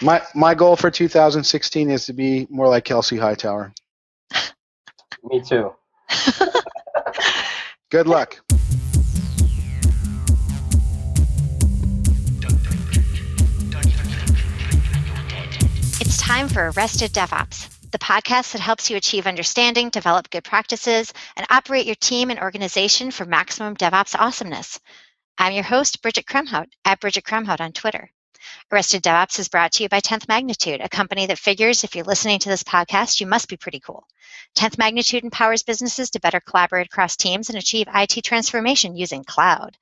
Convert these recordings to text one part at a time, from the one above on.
My my goal for 2016 is to be more like Kelsey Hightower. Me too. Good luck. It's time for Arrested DevOps, the podcast that helps you achieve understanding, develop good practices, and operate your team and organization for maximum DevOps awesomeness. I'm your host, Bridget Kromhout, at Bridget Kromhout on Twitter. Arrested DevOps is brought to you by 10th Magnitude, a company that figures if you're listening to this podcast, you must be pretty cool. 10th Magnitude empowers businesses to better collaborate across teams and achieve IT transformation using cloud.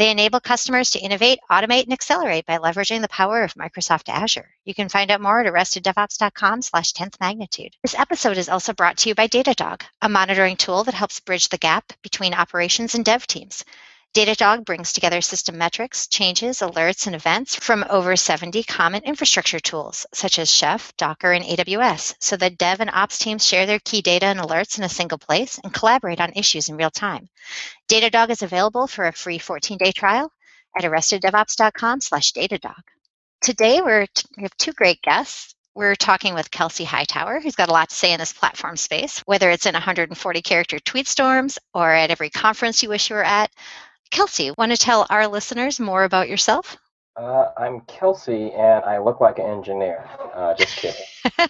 They enable customers to innovate, automate, and accelerate by leveraging the power of Microsoft Azure. You can find out more at arresteddevops.com slash 10th magnitude. This episode is also brought to you by Datadog, a monitoring tool that helps bridge the gap between operations and dev teams. Datadog brings together system metrics, changes, alerts, and events from over 70 common infrastructure tools, such as Chef, Docker, and AWS, so that dev and ops teams share their key data and alerts in a single place and collaborate on issues in real time. Datadog is available for a free 14-day trial at arresteddevops.com slash Datadog. Today, we're, we have two great guests. We're talking with Kelsey Hightower, who's got a lot to say in this platform space, whether it's in 140 character tweet storms or at every conference you wish you were at. Kelsey, want to tell our listeners more about yourself? Uh, I'm Kelsey, and I look like an engineer. Uh, just kidding.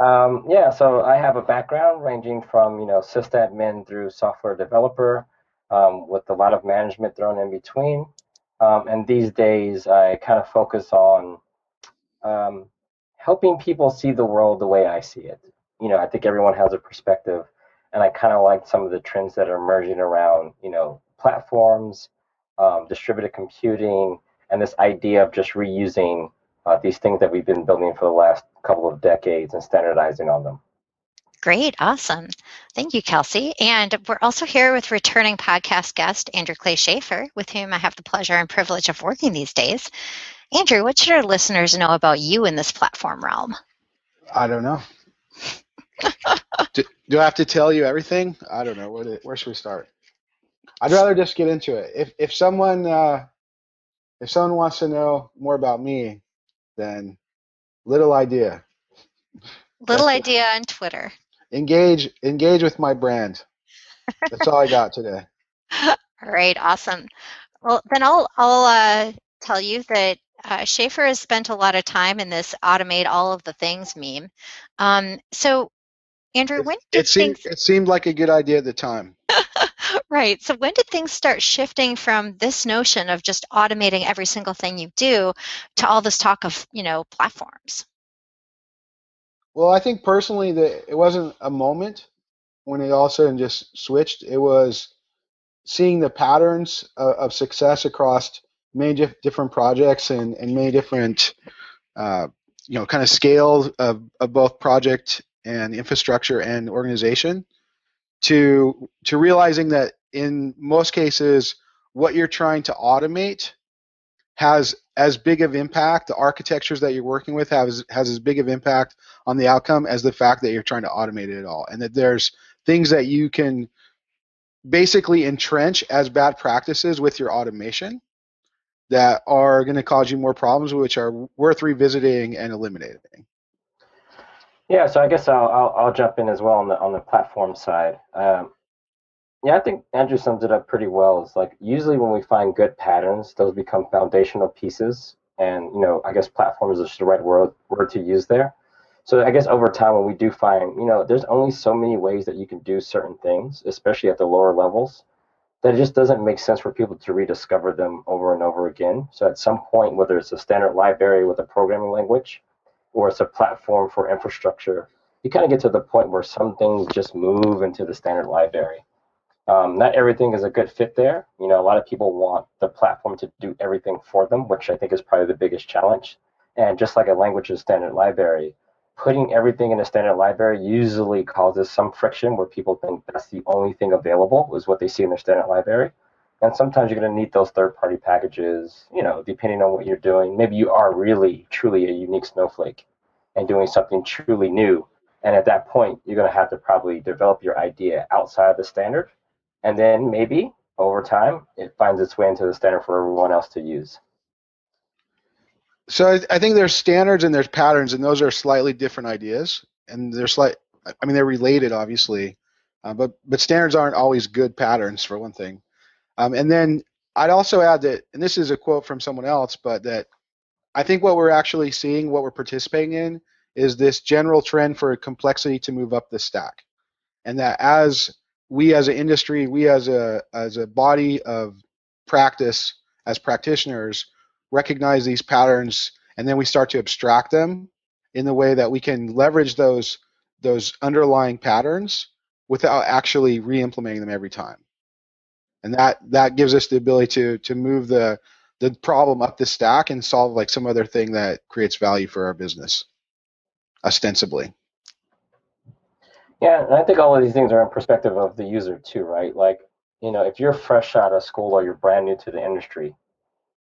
um, yeah, so I have a background ranging from you know sysadmin through software developer, um, with a lot of management thrown in between. Um, and these days, I kind of focus on um, helping people see the world the way I see it. You know, I think everyone has a perspective, and I kind of like some of the trends that are emerging around you know platforms, um, distributed computing, and this idea of just reusing uh, these things that we've been building for the last couple of decades and standardizing on them. Great, awesome. Thank you, Kelsey. And we're also here with returning podcast guest, Andrew Clay Shafer, with whom I have the pleasure and privilege of working these days. Andrew, what should our listeners know about you in this platform realm? I don't know. do, do, I have to tell you everything? I don't know. Where, where should we start? I'd rather just get into it. If if someone uh, if someone wants to know more about me, then little idea. Little That's idea it. on Twitter. Engage engage with my brand. That's all I got today. all right, awesome. Well, then I'll I'll uh, tell you that uh, Shafer has spent a lot of time in this automate all of the things meme. Um, so, Andrew, when it, it seemed things... it seemed like a good idea at the time. Right. So when did things start shifting from this notion of just automating every single thing you do to all this talk of, you know, platforms? Well, I think personally that it wasn't a moment when it all of a sudden just switched. It was seeing the patterns of, of success across many diff- different projects and, and many different, uh, you know, kind of scales of, of both project and infrastructure and organization to to realizing that in most cases what you're trying to automate has as big of impact the architectures that you're working with has has as big of impact on the outcome as the fact that you're trying to automate it at all and that there's things that you can basically entrench as bad practices with your automation that are going to cause you more problems which are worth revisiting and eliminating yeah, so I guess I'll, I'll, I'll jump in as well on the on the platform side. Um, yeah, I think Andrew sums it up pretty well. It's like usually when we find good patterns, those become foundational pieces, and you know, I guess platform is the right word word to use there. So I guess over time, when we do find, you know, there's only so many ways that you can do certain things, especially at the lower levels, that it just doesn't make sense for people to rediscover them over and over again. So at some point, whether it's a standard library with a programming language or it's a platform for infrastructure, you kind of get to the point where some things just move into the standard library. Um, not everything is a good fit there. You know, a lot of people want the platform to do everything for them, which I think is probably the biggest challenge. And just like a language's standard library, putting everything in a standard library usually causes some friction where people think that's the only thing available is what they see in their standard library. And sometimes you're going to need those third party packages, you know, depending on what you're doing. Maybe you are really, truly a unique snowflake and doing something truly new. And at that point, you're going to have to probably develop your idea outside of the standard. And then maybe over time, it finds its way into the standard for everyone else to use. So I, think there's standards and there's patterns, and those are slightly different ideas, and they're slight. I mean, they're related, obviously, uh, but but standards aren't always good patterns for one thing. Um, and then I'd also add that, and this is a quote from someone else, but that I think what we're actually seeing, what we're participating in, is this general trend for complexity to move up the stack, and that as we as an industry, we as a as a body of practice, as practitioners, recognize these patterns, and then we start to abstract them in the way that we can leverage those those underlying patterns without actually re-implementing them every time. And that that gives us the ability to to move the the problem up the stack and solve like some other thing that creates value for our business ostensibly. Yeah, and I think all of these things are in perspective of the user too, right? Like, you know, if you're fresh out of school or you're brand new to the industry,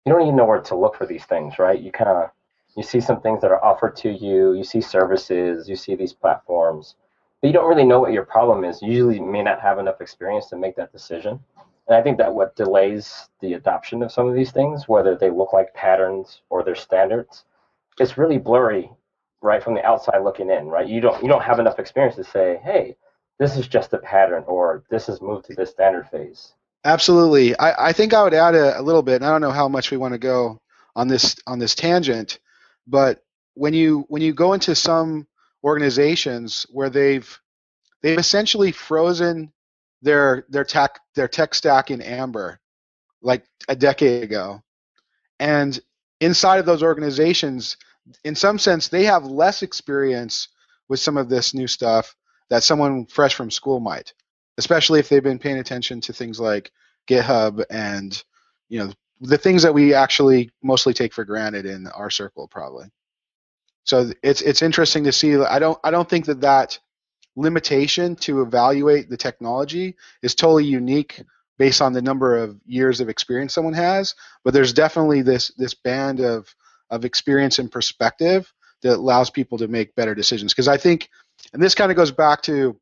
you don't even know where to look for these things, right? You kind of you see some things that are offered to you, you see services, you see these platforms, but you don't really know what your problem is. You usually may not have enough experience to make that decision. And I think that what delays the adoption of some of these things, whether they look like patterns or they're standards, it's really blurry right from the outside looking in, right? You don't you don't have enough experience to say, hey, this is just a pattern or this has moved to this standard phase. Absolutely. I, I think I would add a, a little bit, and I don't know how much we want to go on this on this tangent, but when you when you go into some organizations where they've they've essentially frozen their their tech their tech stack in amber like a decade ago. And inside of those organizations in some sense they have less experience with some of this new stuff that someone fresh from school might especially if they've been paying attention to things like github and you know the things that we actually mostly take for granted in our circle probably. So it's it's interesting to see. I don't i don't think that that limitation to evaluate the technology is totally unique based on the number of years of experience someone has. But there's definitely this this band of of experience and perspective that allows people to make better decisions. Because i think and this kind of goes back to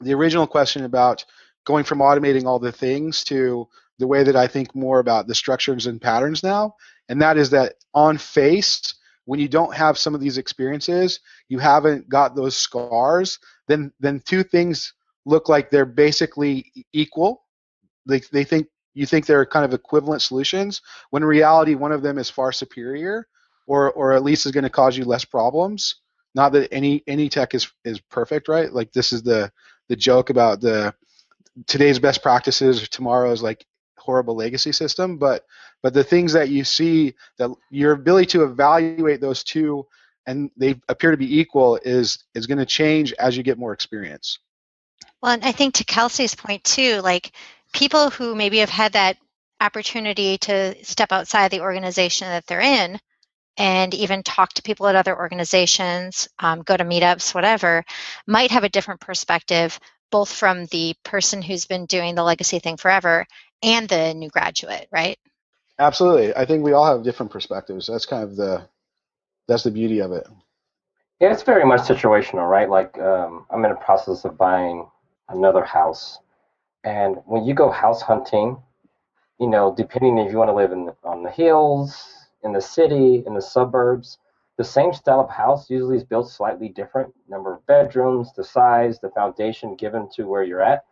the original question about going from automating all the things to the way that i think more about the structures and patterns now and that is that on face when you don't have some of these experiences you haven't got those scars then then two things look like they're basically equal. They they think you think they're kind of equivalent solutions when in reality one of them is far superior or or at least is going to cause you less problems. Not that any any tech is is perfect, right? Like this is the the joke about the today's best practices, or tomorrow's like horrible legacy system, but but the things that you see that your ability to evaluate those two and they appear to be equal is is going to change as you get more experience. Well, and I think to Kelsey's point too, like people who maybe have had that opportunity to step outside the organization that they're in and even talk to people at other organizations, um, go to meetups, whatever, might have a different perspective, both from the person who's been doing the legacy thing forever and the new graduate, right? Absolutely. I think we all have different perspectives. That's kind of the that's the beauty of it. Yeah, it's very much situational, right? Like um, I'm in the process of buying another house, and when you go house hunting, you know, depending if you want to live in the, on the hills, in the city, in the suburbs, the same style of house usually is built slightly different. Number of bedrooms, the size, the foundation given to where you're at,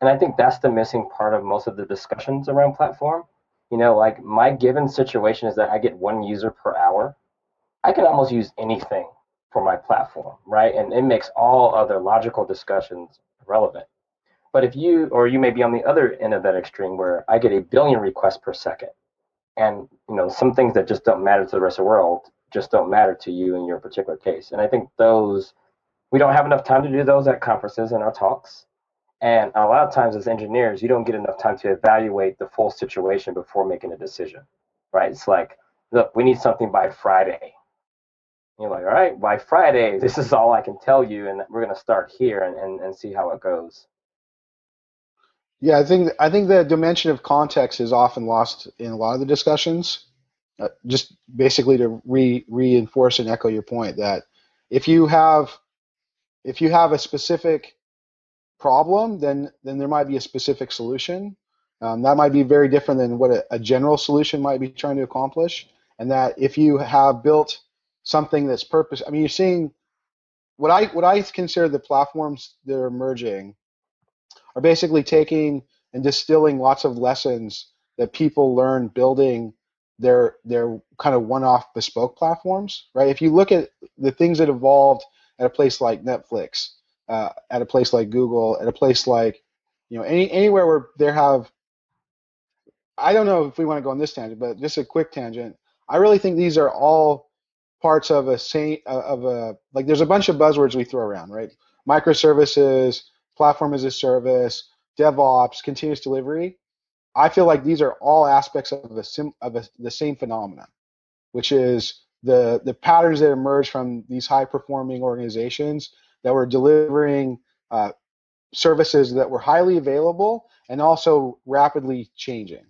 and I think that's the missing part of most of the discussions around platform. You know, like my given situation is that I get one user per hour I can almost use anything for my platform, right? And it makes all other logical discussions relevant. But if you, or you may be on the other end of that extreme where I get a billion requests per second, and you know some things that just don't matter to the rest of the world just don't matter to you in your particular case. And I think those we don't have enough time to do those at conferences and our talks. And a lot of times as engineers, you don't get enough time to evaluate the full situation before making a decision, right? It's like, look, we need something by Friday you're like, all right, by Friday, this is all I can tell you, and we're going to start here and, and, and see how it goes. Yeah, I think I think the dimension of context is often lost in a lot of the discussions. Uh, just basically to re, reinforce and echo your point that if you have if you have a specific problem, then then there might be a specific solution. Um, that might be very different than what a, a general solution might be trying to accomplish. and that if you have built something that's purpose, I mean, you're seeing what I what I consider the platforms that are emerging are basically taking and distilling lots of lessons that people learn building their their kind of one-off bespoke platforms, right? If you look at the things that evolved at a place like Netflix, uh, at a place like Google, at a place like you know any anywhere where there have I don't know if we want to go on this tangent, but just a quick tangent. I really think these are all parts of a same of a like. There's a bunch of buzzwords we throw around, right? Microservices, platform as a service, DevOps, continuous delivery. I feel like these are all aspects of a sim, of a, the same phenomenon, which is the the patterns that emerge from these high performing organizations that were delivering uh, services that were highly available and also rapidly changing.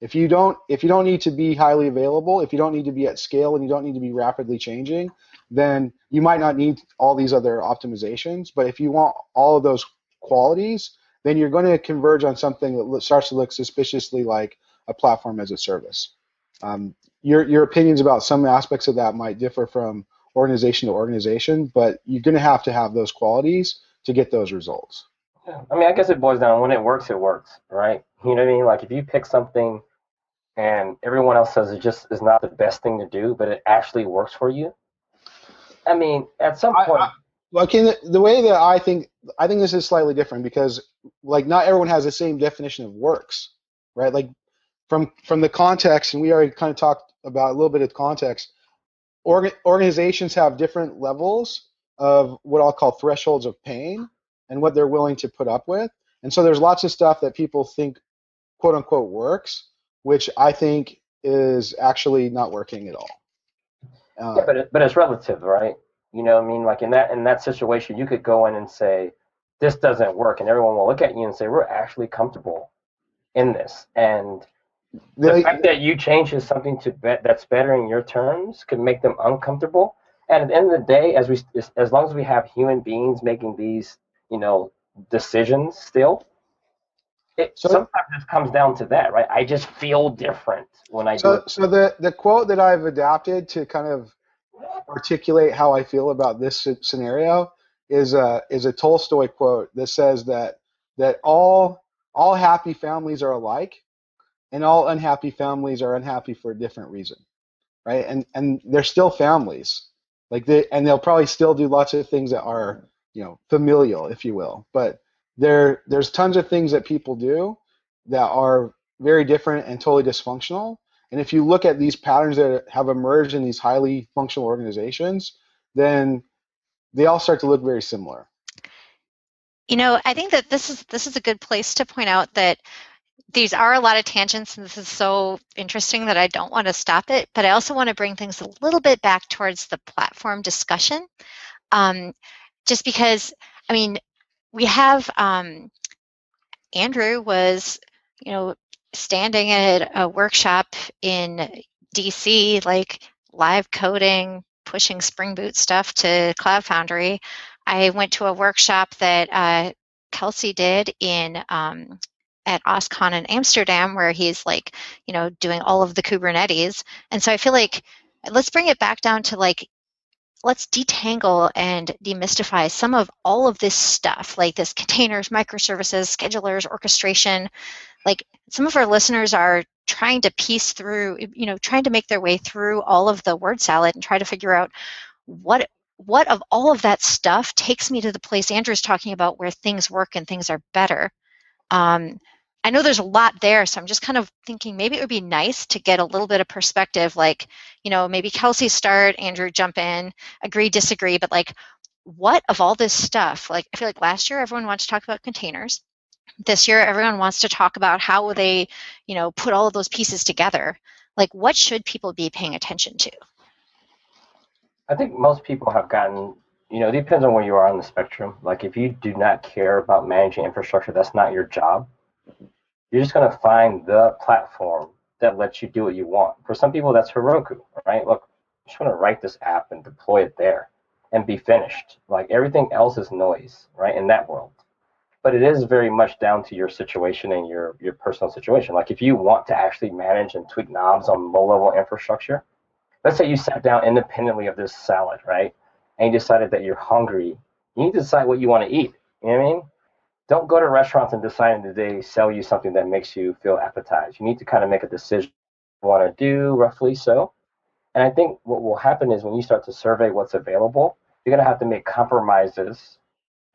If you don't if you don't need to be highly available, if you don't need to be at scale and you don't need to be rapidly changing, then you might not need all these other optimizations. But if you want all of those qualities, then you're going to converge on something that starts to look suspiciously like a platform as a service. Um, your your opinions about some aspects of that might differ from organization to organization, but you're going to have to have those qualities to get those results. I mean, I guess it boils down when it works, it works, right? You know what I mean? Like if you pick something and everyone else says it just is not the best thing to do, but it actually works for you. I mean, at some point. I, I, well, can, the way that I think, I think this is slightly different because, like, not everyone has the same definition of works, right? Like, from from the context, and we already kind of talked about a little bit of context. Orga, organizations have different levels of what I'll call thresholds of pain and what they're willing to put up with. And so there's lots of stuff that people think, quote unquote, works, which I think is actually not working at all. Uh, yeah, but it, but it's relative, right? You know, I mean, like in that in that situation, you could go in and say, "This doesn't work," and everyone will look at you and say, "We're actually comfortable in this." And the they, fact that you change is something to bet that's bettering your terms could make them uncomfortable. And at the end of the day, as we as long as we have human beings making these, you know, decisions still, it so, sometimes it comes down to that, right? I just feel different when I so, do. So the the quote that I've adapted to kind of articulate how I feel about this scenario is a is a Tolstoy quote that says that that all all happy families are alike, and all unhappy families are unhappy for a different reason, right? And and they're still families, like they and they'll probably still do lots of things that are you know familial, if you will, but there there's tons of things that people do that are very different and totally dysfunctional. And if you look at these patterns that have emerged in these highly functional organizations, then they all start to look very similar. You know, I think that this is this is a good place to point out that these are a lot of tangents and this is so interesting that I don't want to stop it, but I also want to bring things a little bit back towards the platform discussion. Um, just because, I mean, we have um, Andrew was, you know, standing at a workshop in DC, like live coding, pushing Spring Boot stuff to Cloud Foundry. I went to a workshop that uh, Kelsey did in um, at OSCON in Amsterdam, where he's like, you know, doing all of the Kubernetes. And so I feel like let's bring it back down to like let's detangle and demystify some of all of this stuff like this containers microservices schedulers orchestration. Like some of our listeners are trying to piece through you know trying to make their way through all of the word salad and try to figure out what what of all of that stuff takes me to the place andrew's talking about where things work and things are better. Um, I know there's a lot there, so I'm just kind of thinking maybe it would be nice to get a little bit of perspective, like, you know, maybe Kelsey start, Andrew jump in, agree, disagree, but like, what of all this stuff? Like, I feel like last year everyone wanted to talk about containers. This year everyone wants to talk about how they, you know, put all of those pieces together. Like, what should people be paying attention to? I think most people have gotten you know, it depends on where you are on the spectrum. Like if you do not care about managing infrastructure, that's not your job you're just going to find the platform that lets you do what you want. For some people, that's Heroku, right? Look, I'm just want to write this app and deploy it there and be finished. Like everything else is noise, right, in that world. But it is very much down to your situation and your, your personal situation. Like if you want to actually manage and tweak knobs on low level infrastructure, let's say you sat down independently of this salad, right? And you decided that you're hungry. You need to decide what you want to eat. You know what I mean? Don't go to restaurants and decide that they sell you something that makes you feel appetized. You need to kind of make a decision you want to do, roughly so. And I think what will happen is when you start to survey what's available, you're going to have to make compromises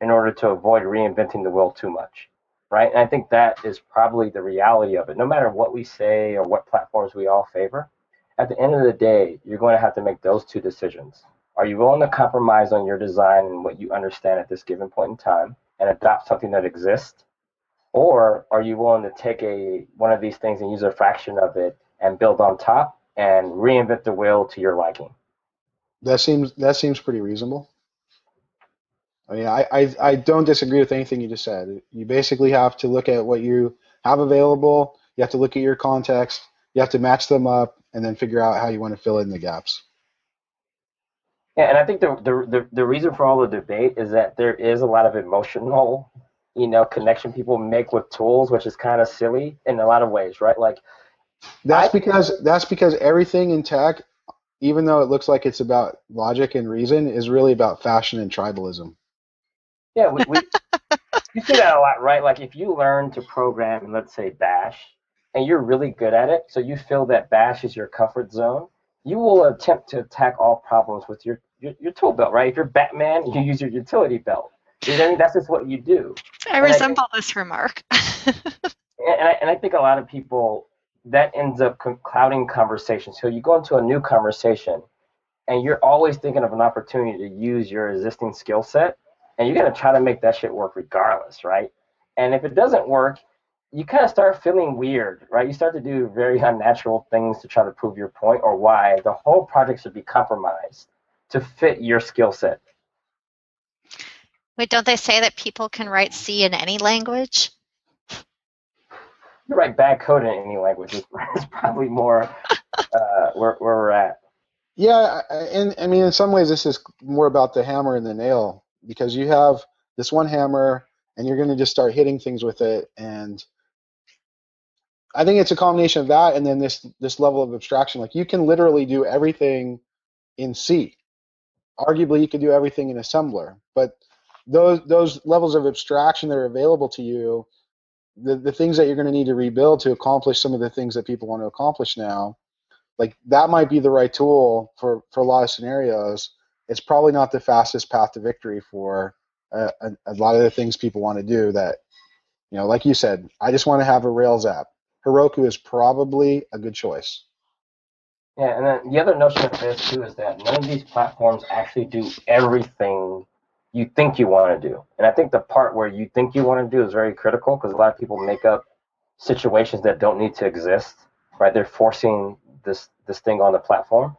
in order to avoid reinventing the wheel too much, right? And I think that is probably the reality of it. No matter what we say or what platforms we all favor, at the end of the day, you're going to have to make those two decisions. Are you willing to compromise on your design and what you understand at this given point in time and adopt something that exists? Or are you willing to take a one of these things and use a fraction of it and build on top and reinvent the wheel to your liking? That seems that seems pretty reasonable. I mean, I, I, I don't disagree with anything you just said. You basically have to look at what you have available. You have to look at your context. You have to match them up, and then figure out how you want to fill in the gaps. Yeah, and I think the, the the the reason for all the debate is that there is a lot of emotional, you know, connection people make with tools, which is kind of silly in a lot of ways, right? Like that's I, because that's because everything in tech, even though it looks like it's about logic and reason, is really about fashion and tribalism. Yeah, we, we you see that a lot, right? Like if you learn to program in, let's say, Bash, and you're really good at it, so you feel that Bash is your comfort zone, you will attempt to attack all problems with your, your, your tool belt, right? If you're Batman, you use your utility belt. You know I mean? That's just what you do. I and resemble I think, this remark. and, I, and I think a lot of people, that ends up clouding conversations. So you go into a new conversation, and you're always thinking of an opportunity to use your existing skill set and you're gonna try to make that shit work regardless, right? And if it doesn't work, you kind of start feeling weird, right? You start to do very unnatural things to try to prove your point or why the whole project should be compromised to fit your skill set. Wait, don't they say that people can write C in any language? You write bad code in any language is probably more uh, where, where we're at. Yeah, and I mean, in some ways, this is more about the hammer and the nail because you have this one hammer and you're going to just start hitting things with it and I think it's a combination of that and then this this level of abstraction. Like you can literally do everything in C. Arguably you could do everything in assembler but those those levels of abstraction that are available to you the, the things that you're going to need to rebuild to accomplish some of the things that people want to accomplish now like that might be the right tool for for a lot of scenarios. It's probably not the fastest path to victory for a, a, a lot of the things people want to do that you know like you said i just want to have a rails app heroku is probably a good choice yeah and then the other notion of this too is that none of these platforms actually do everything you think you want to do and i think the part where you think you want to do is very critical because a lot of people make up situations that don't need to exist right they're forcing this this thing on the platform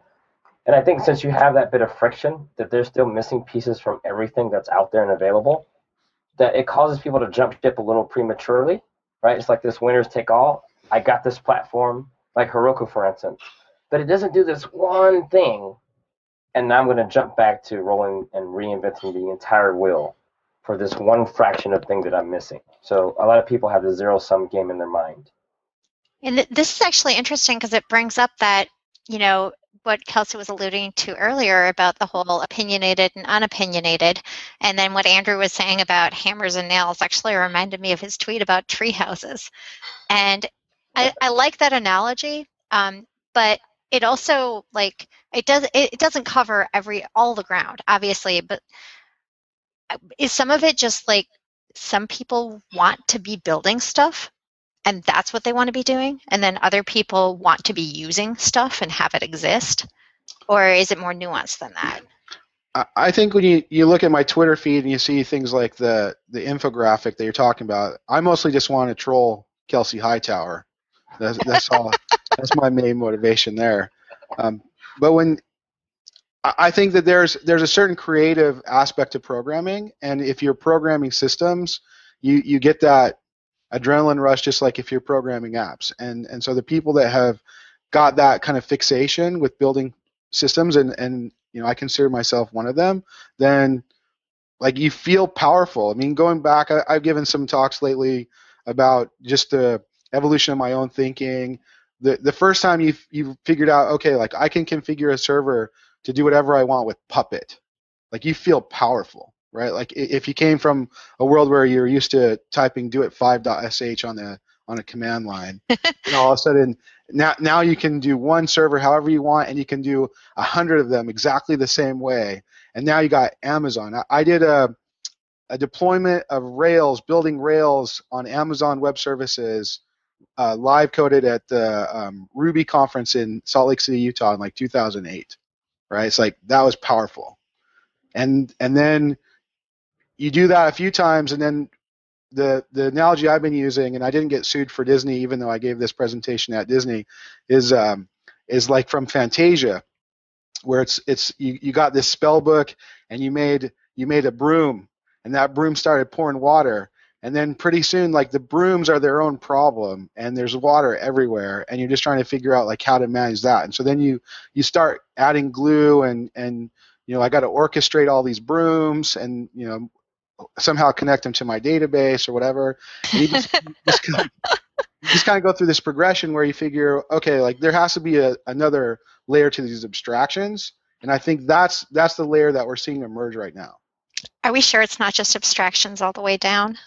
and I think since you have that bit of friction, that they're still missing pieces from everything that's out there and available, that it causes people to jump ship a little prematurely, right? It's like this winners take all. I got this platform, like Heroku, for instance, but it doesn't do this one thing. And now I'm going to jump back to rolling and reinventing the entire wheel for this one fraction of thing that I'm missing. So a lot of people have the zero sum game in their mind. And this is actually interesting because it brings up that, you know, what Kelsey was alluding to earlier about the whole opinionated and unopinionated. And then what Andrew was saying about hammers and nails actually reminded me of his tweet about tree houses. And I, I like that analogy, um, but it also like it does it, it doesn't cover every all the ground, obviously, but uh, is some of it just like some people want to be building stuff and that's what they want to be doing and then other people want to be using stuff and have it exist or is it more nuanced than that I think when you, you look at my Twitter feed and you see things like the, the infographic that you're talking about, I mostly just want to troll Kelsey Hightower. That's, that's all. that's my main motivation there. Um, but when I think that there's there's a certain creative aspect to programming, and if you're programming systems, you you get that adrenaline rush just like if you're programming apps and and so the people that have got that kind of fixation with building systems and and you know I consider myself one of them then like you feel powerful I mean going back I, I've given some talks lately about just the evolution of my own thinking the the first time you you figured out okay like I can configure a server to do whatever I want with Puppet, like you feel powerful, right? Like if you came from a world where you're used to typing do it 5.sh on the on a command line, and all of a sudden now now you can do one server however you want, and you can do a hundred of them exactly the same way. And now you got Amazon. I, I did a a deployment of Rails, building Rails on Amazon Web Services, uh, live coded at the um, Ruby conference in Salt Lake City, Utah, in like 2008. Right? It's like that was powerful, and and then you do that a few times, and then the the analogy I've been using, and I didn't get sued for Disney, even though I gave this presentation at Disney, is um, is like from Fantasia, where it's it's you, you got this spell book and you made you made a broom and that broom started pouring water and then pretty soon like the brooms are their own problem and there's water everywhere and you're just trying to figure out like how to manage that. And so then you you start adding glue and and you know i got to orchestrate all these brooms and you know somehow connect them to my database or whatever. You just, just, kind of, just kind of go through this progression where you figure okay like there has to be a, another layer to these abstractions. And i think that's that's the layer that we're seeing emerge right now are we sure it's not just abstractions all the way down?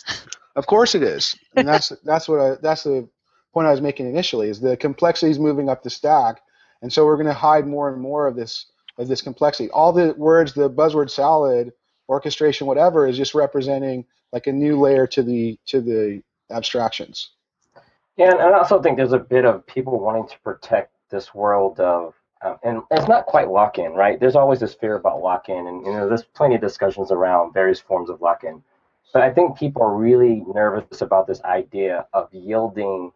Of course it is, and that's that's what I, that's the point I was making initially. Is the complexity is moving up the stack, and so we're going to hide more and more of this of this complexity. All the words, the buzzword salad, orchestration, whatever, is just representing like a new layer to the to the abstractions. Yeah, and I also think there's a bit of people wanting to protect this world of um, and it's not quite lock-in, right? There's always this fear about lock-in, and you know, there's plenty of discussions around various forms of lock-in. But I think people are really nervous about this idea of yielding,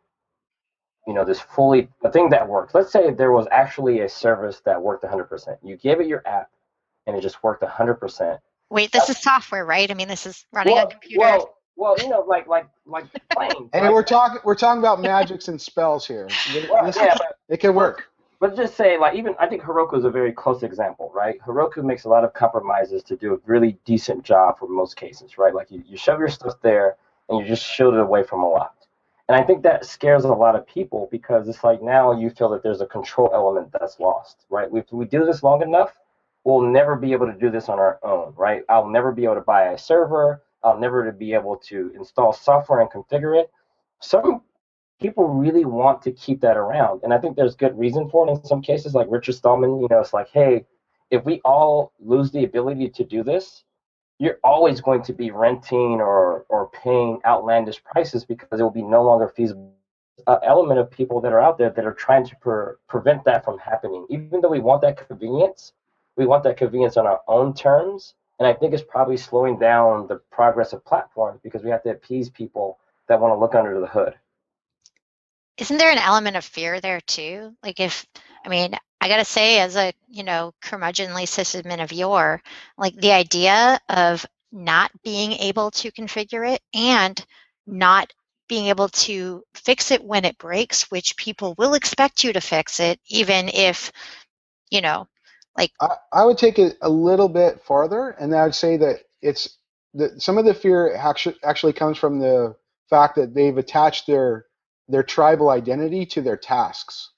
you know, this fully a thing that works. Let's say there was actually a service that worked 100%. You gave it your app, and it just worked 100%. Wait, this is software, right? I mean, this is running well, a computer. Well, well, you know, like like like planes. Hey, right? we're talking we're talking about magics and spells here. Well, This- yeah, but it can work. But just say, like, even I think Heroku is a very close example, right? Heroku makes a lot of compromises to do a really decent job for most cases, right? Like, you, you shove your stuff there and you just shield it away from a lot. And I think that scares a lot of people because it's like now you feel that there's a control element that's lost, right? If we do this long enough, we'll never be able to do this on our own, right? I'll never be able to buy a server. I'll never be able to install software and configure it. Some people really want to keep that around. And I think there's good reason for it in some cases, like Richard Stallman, you know, it's like, hey, if we all lose the ability to do this, you're always going to be renting or, or paying outlandish prices because it will be no longer feasible. Element of people that are out there that are trying to pre- prevent that from happening. Even though we want that convenience, we want that convenience on our own terms. And I think it's probably slowing down the progress of platforms because we have to appease people that want to look under the hood isn't there an element of fear there too? Like if I mean, I gotta say, as a you know curmudgeonly sysadmin of yore, like the idea of not being able to configure it and not being able to fix it when it breaks, which people will expect you to fix it, even if you know, like I, I would take it a little bit farther, and I would say that it's that some of the fear actually actually comes from the fact that they've attached their their tribal identity to their tasks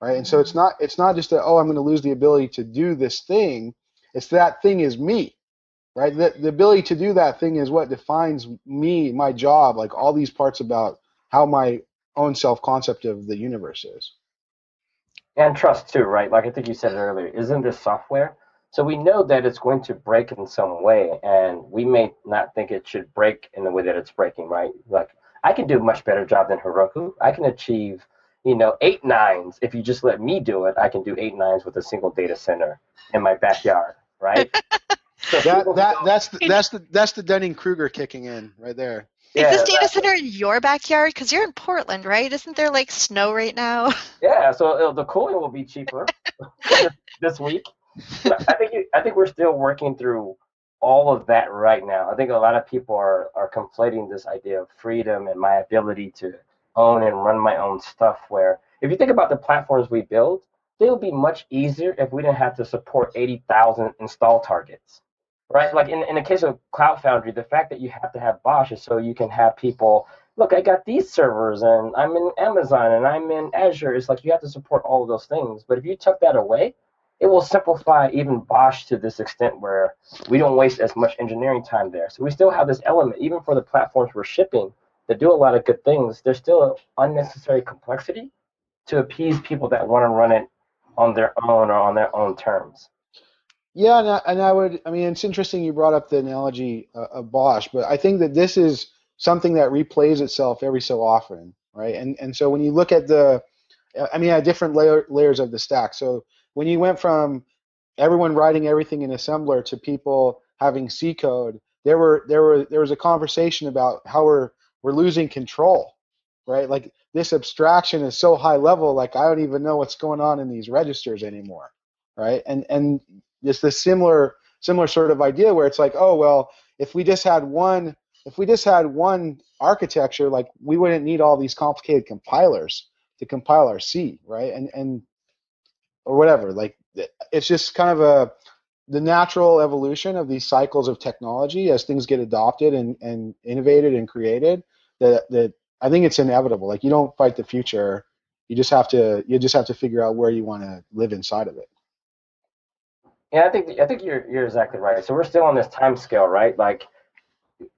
right? And so it's mm-hmm. not it's not just that oh i'm going to lose the ability to do this thing. It's that thing is me right? The, the ability to do that thing is what defines me my job like all these parts about how my own self concept of the universe is. And trust too right? Like i think you said earlier isn't this software? So we know that it's going to break in some way and we may not think it should break in the way that it's breaking right? Like I can do a much better job than Heroku. I can achieve, you know, eight nines. If you just let me do it, I can do eight nines with a single data center in my backyard, right? so that, that that's the, that's the that's the Dunning Kruger kicking in right there. Is this data center in your backyard? Because you're in Portland, right? Isn't there like snow right now? Yeah, so uh, the cooling will be cheaper this week. I think I think we're still working through all of that right now. I think a lot of people are, are conflating this idea of freedom and my ability to own and run my own stuff. Where if you think about the platforms we build, they would be much easier if we didn't have to support 80,000 install targets, right? Like in, in the case of Cloud Foundry, the fact that you have to have BOSH is so you can have people look, I got these servers and I'm in Amazon and I'm in Azure. It's like you have to support all of those things. But if you took that away, it will simplify even BOSH to this extent where we don't waste as much engineering time there. So we still have this element, even for the platforms we're shipping that do a lot of good things, there's still unnecessary complexity to appease people that want to run it on their own or on their own terms. Yeah, and I, and I would, I mean, it's interesting you brought up the analogy uh, of BOSH, but I think that this is something that replays itself every so often, right? And and so when you look at the, I mean, at different layer, layers of the stack. So when you went from everyone writing everything in assembler to people having C code, there were there were there was a conversation about how we're we're losing control, right? Like this abstraction is so high level, like I don't even know what's going on in these registers anymore, right? And and it's this similar similar sort of idea where it's like, oh well, if we just had one if we just had one architecture, like we wouldn't need all these complicated compilers to compile our C, right? And and or whatever. Like it's just kind of a the natural evolution of these cycles of technology as things get adopted and, and innovated and created that that I think it's inevitable. Like you don't fight the future. You just have to you just have to figure out where you want to live inside of it. Yeah, I think I think you're you're exactly right. So we're still on this time scale, right? Like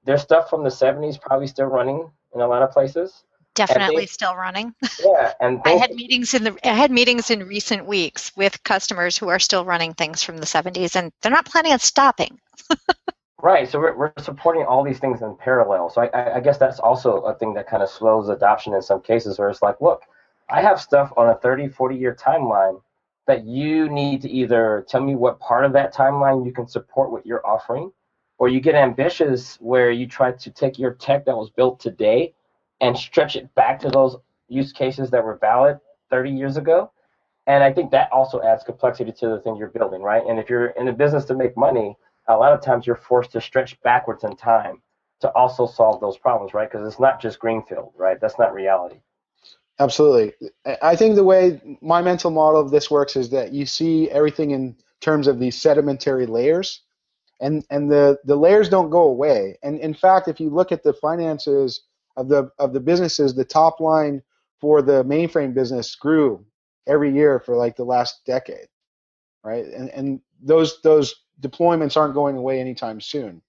there's stuff from the 70s probably still running in a lot of places definitely still running. Yeah, and I had meetings in the I had meetings in recent weeks with customers who are still running things from the 70s, and they're not planning on stopping. right. So we're, we're supporting all these things in parallel. So I, I guess that's also a thing that kind of slows adoption in some cases, where it's like, look, I have stuff on a 30, 40 year timeline that you need to either tell me what part of that timeline you can support what you're offering, or you get ambitious where you try to take your tech that was built today and stretch it back to those use cases that were valid 30 years ago. And I think that also adds complexity to the thing you're building, right? And if you're in a business to make money, a lot of times you're forced to stretch backwards in time to also solve those problems, right? Because it's not just greenfield, right? That's not reality. Absolutely. I think the way my mental model of this works is that you see everything in terms of these sedimentary layers, and and the the layers don't go away. And in fact, if you look at the finances of the of the businesses, the top line for the mainframe business grew every year for like the last decade, right? And and those those deployments aren't going away anytime soon,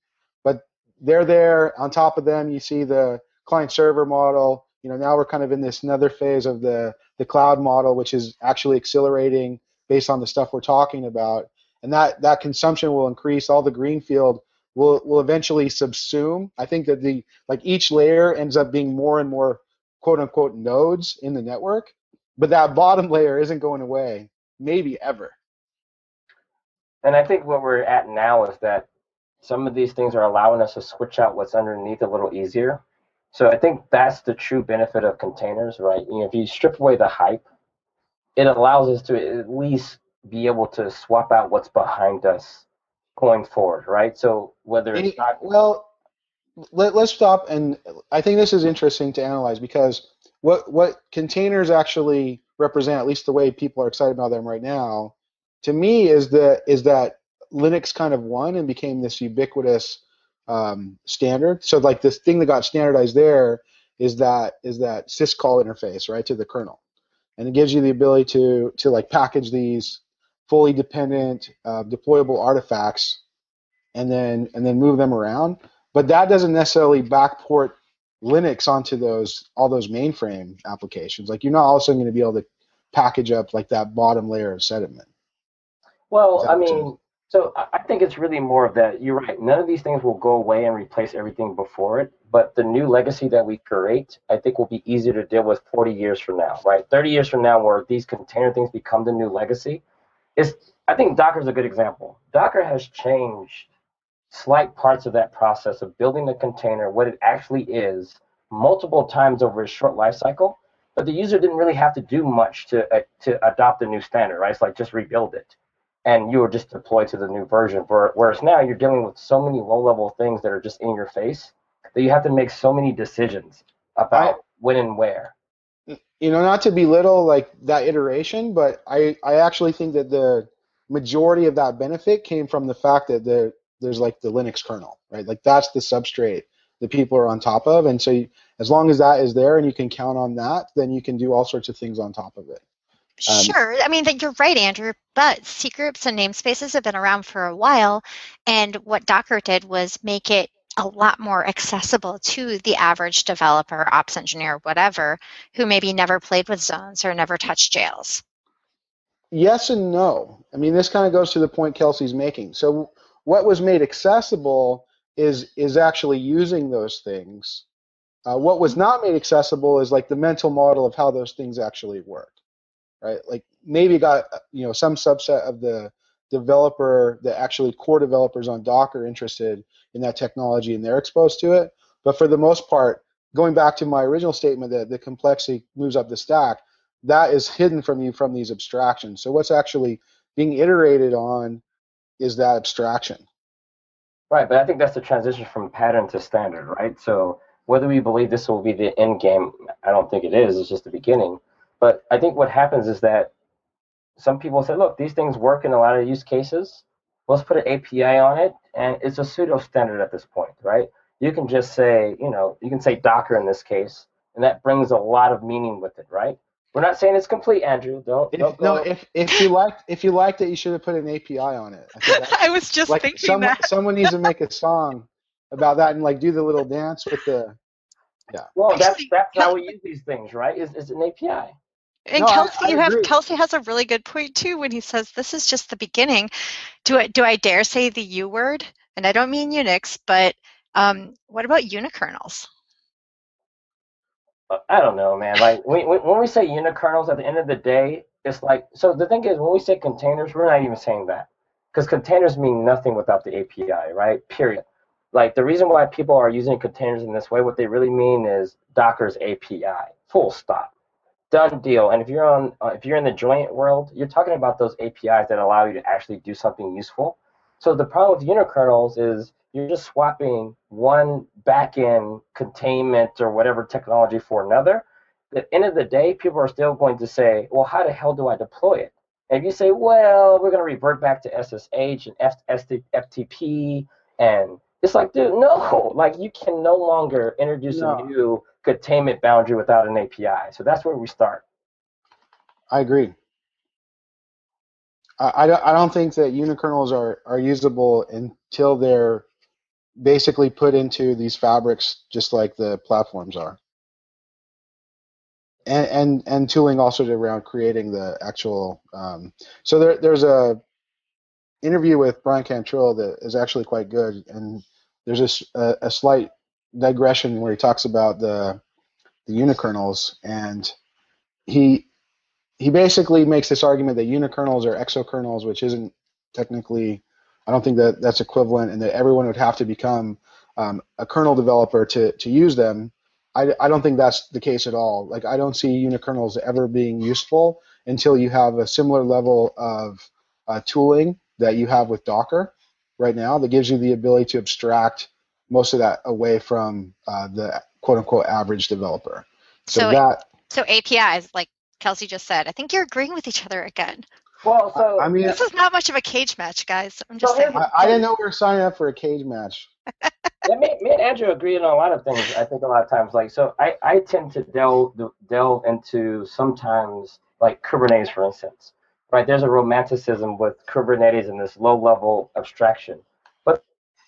but they're there. On top of them, you see the client server model. You know, now we're kind of in this another phase of the the cloud model, which is actually accelerating based on the stuff we're talking about, and that that consumption will increase. All the greenfield will will eventually subsume. I think that the like each layer ends up being more and more quote unquote nodes in the network, but that bottom layer isn't going away, maybe ever. And I think what we're at now is that some of these things are allowing us to switch out what's underneath a little easier. So I think that's the true benefit of containers, right? You know, if you strip away the hype, it allows us to at least be able to swap out what's behind us going forward, right? So whether it's not well, let, let's stop and I think this is interesting to analyze because what what containers actually represent, at least the way people are excited about them right now, to me is that is that Linux kind of won and became this ubiquitous um, standard. So like this thing that got standardized there is that is that syscall interface right to the kernel, and it gives you the ability to to like package these fully dependent uh, deployable artifacts and then and then move them around. But that doesn't necessarily backport Linux onto those all those mainframe applications. Like you're not also going to be able to package up like that bottom layer of sediment. Well, I mean, so I think it's really more of that. You're right. None of these things will go away and replace everything before it. But the new legacy that we create, I think, will be easier to deal with 40 years from now, right? 30 years from now, where these container things become the new legacy, is I think Docker is a good example. Docker has changed slight parts of that process of building the container, what it actually is, multiple times over a short life cycle. But the user didn't really have to do much to uh, to adopt the new standard, right? It's like just rebuild it, and you were just deployed to the new version. Whereas now you're dealing with so many low-level things that are just in your face that you have to make so many decisions about I, when and where you know, not to belittle like that iteration, but I, I actually think that the majority of that benefit came from the fact that the, there's like the Linux kernel, right? Like that's the substrate that people are on top of. And so you, as long as that is there and you can count on that, then you can do all sorts of things on top of it. Um, sure. I mean, you're right, Andrew, but C groups and namespaces have been around for a while. And what Docker did was make it a lot more accessible to the average developer, ops engineer, whatever, who maybe never played with zones or never touched jails. Yes and no. I mean, this kind of goes to the point Kelsey's making. So, what was made accessible is is actually using those things. Uh, what was not made accessible is like the mental model of how those things actually work right? Like maybe got you know some subset of the developer, the actually core developers on Docker interested in that technology and they're exposed to it. But for the most part, going back to my original statement that the complexity moves up the stack, that is hidden from you from these abstractions. So what's actually being iterated on is that abstraction. Right, but I think that's the transition from pattern to standard, right? So whether we believe this will be the end game, I don't think it is. It's just the beginning. But I think what happens is that some people say, look, these things work in a lot of use cases. Let's put an API on it, and it's a pseudo standard at this point, right? You can just say, you know, you can say Docker in this case, and that brings a lot of meaning with it, right? We're not saying it's complete, Andrew. Don't. If, don't no, if if you liked if you liked it, you should have put an API on it. I, I was just like thinking someone, that. someone needs to make a song about that and like do the little dance with the. Yeah. Well, that's that's how we use these things, right? Is is an API. And no, Kelsey, I, I you have agree. Kelsey has a really good point too when he says this is just the beginning. Do I do I dare say the U word? And I don't mean Unix, but um, what about unikernels? Uh, I don't know, man. Like when, when we say unikernels, at the end of the day, it's like so. The thing is, when we say containers, we're not even saying that because containers mean nothing without the API, right? Period. Like the reason why people are using containers in this way, what they really mean is Docker's API. Full stop done deal. And if you're on, uh, if you're in the Joyent world, you're talking about those APIs that allow you to actually do something useful. So the problem with unikernels is you're just swapping one backend containment or whatever technology for another. At the end of the day, people are still going to say, well, how the hell do I deploy it? And if you say, well, we're going to revert back to SSH and F- FTP, and it's like, dude, no, like you can no longer introduce no. a new containment boundary without an API. So that's where we start. I agree. I, I, don't think that unikernels are, are usable until they're basically put into these fabrics just like the platforms are. And, and, and tooling also around creating the actual. Um, so there, there's a interview with Bryan Cantrill that is actually quite good, and there's a, a, a slight digression where he talks about the the unikernels, and he he basically makes this argument that unikernels are exokernels, which isn't technically. I don't think that that's equivalent, and that everyone would have to become um, a kernel developer to to use them. I, I don't think that's the case at all. Like I don't see unikernels ever being useful until you have a similar level of uh, tooling that you have with Docker right now that gives you the ability to abstract most of that away from uh, the quote unquote average developer. So, so that so APIs, like Kelsey just said, I think you're agreeing with each other again. Well, so I mean, this is not much of a cage match, guys. I'm just so saying. I, I, didn't know we were signing up for a cage match. yeah, me, me, and Andrew agree on a lot of things. I think a lot of times, like, so I, I tend to delve delve into sometimes like Kubernetes, for instance. Right, there's a romanticism with Kubernetes and this low level abstraction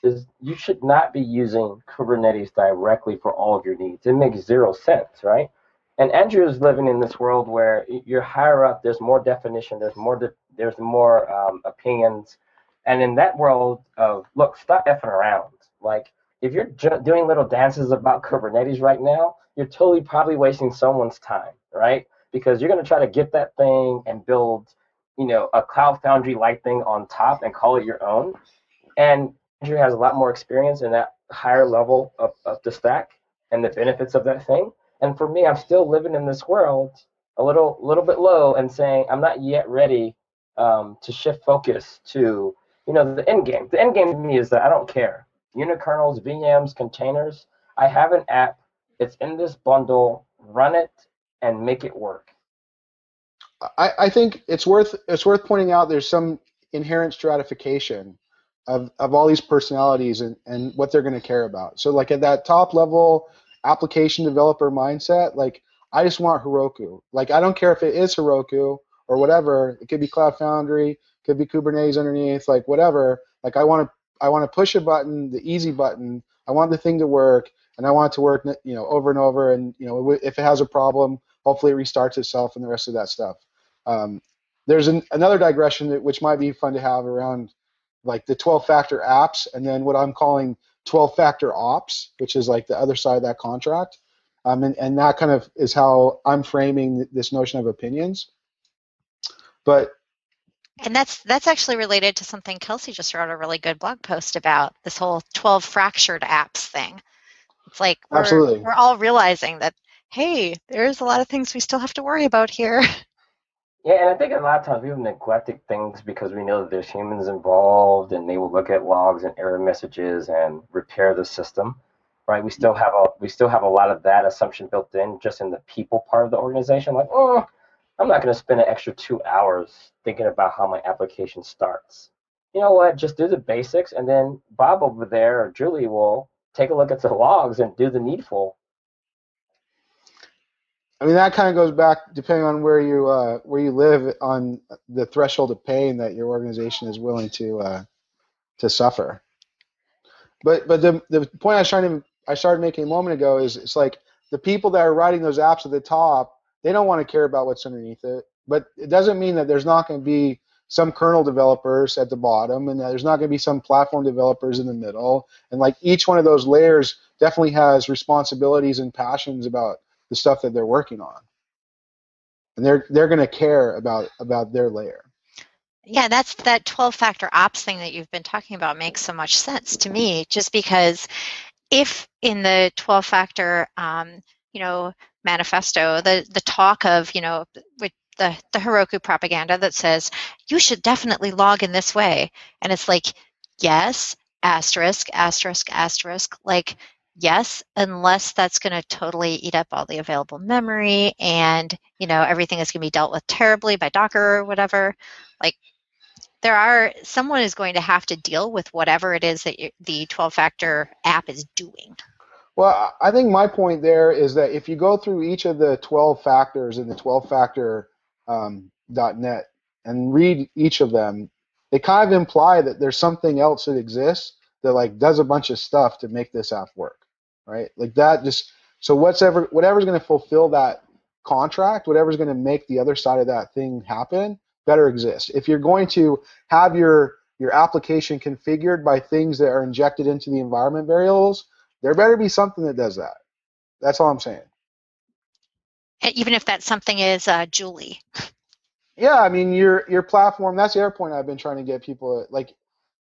is you should not be using Kubernetes directly for all of your needs. It makes zero sense, right? And Andrew is living in this world where you're higher up. There's more definition. There's more. De- there's more um, opinions. And in that world of look, stop effing around. Like if you're ju- doing little dances about Kubernetes right now, you're totally probably wasting someone's time, right? Because you're to try to get that thing and build, you know, a Cloud Foundry like thing on top and call it your own. And Andrew has a lot more experience in that higher level of, of the stack and the benefits of that thing. And for me, I'm still living in this world a little little bit low and saying I'm not yet ready um, to shift focus to you know the end game. The end game to me is that I don't care. Unikernels, VMs, containers. I have an app. It's in this bundle. Run it and make it work. I, I think it's worth it's worth pointing out there's some inherent stratification of, of all these personalities and, and what they're going to care about. So like at that top level application developer mindset, like I just want Heroku. Like I don't care if it is Heroku or whatever. It could be Cloud Foundry, could be Kubernetes underneath, like whatever. Like I want to I want to push a button, the easy button. I want the thing to work, and I want it to work, you know, over and over. And you know, if it has a problem, hopefully it restarts itself and the rest of that stuff. Um, there's an, another digression that, which might be fun to have around like the 12 factor apps and then what I'm calling 12 factor ops, which is like the other side of that contract. Um, and, and that kind of is how I'm framing this notion of opinions. But and that's that's actually related to something Kelsey just wrote a really good blog post about this whole 12 fractured apps thing. It's like we're, Absolutely. we're all realizing that hey, there's a lot of things we still have to worry about here. Yeah, and I think a lot of times we've neglected things because we know that there's humans involved, and they will look at logs and error messages and repair the system. Right? We still have a we still have a lot of that assumption built in just in the people part of the organization. Like, oh, I'm not going to spend an extra two hours thinking about how my application starts. You know what? Just do the basics, and then Bob over there or Julie will take a look at the logs and do the needful I mean, that kind of goes back, depending on where you uh, where you live, on the threshold of pain that your organization is willing to uh, to suffer. But but the the point I was trying to I started making a moment ago is it's like the people that are writing those apps at the top, they don't want to care about what's underneath it. But it doesn't mean that there's not going to be some kernel developers at the bottom, and there's not going to be some platform developers in the middle. And like each one of those layers definitely has responsibilities and passions about the stuff that they're working on. And they're they're going to care about about their layer. Yeah that's that 12 factor ops thing that you've been talking about makes so much sense to me just because if in the 12 factor um, you know manifesto the the talk of you know with the the Heroku propaganda that says you should definitely log in this way and it's like yes asterisk asterisk asterisk like yes, unless that's going to totally eat up all the available memory and, you know, everything is going to be dealt with terribly by Docker or whatever. Like, there are, someone is going to have to deal with whatever it is that the 12 factor app is doing. Well, I think my point there is that if you go through each of the 12 factors in the 12 factor um, .net and read each of them, they kind of imply that there's something else that exists that like does a bunch of stuff to make this app work right? Like that just so what's ever whatever's going to fulfill that contract, whatever's going to make the other side of that thing happen, better exist. If you're going to have your your application configured by things that are injected into the environment variables, there better be something that does that. That's all I'm saying. Even if that something is uh, Julie. Yeah, I mean your your platform. That's the other point I've been trying to get people like.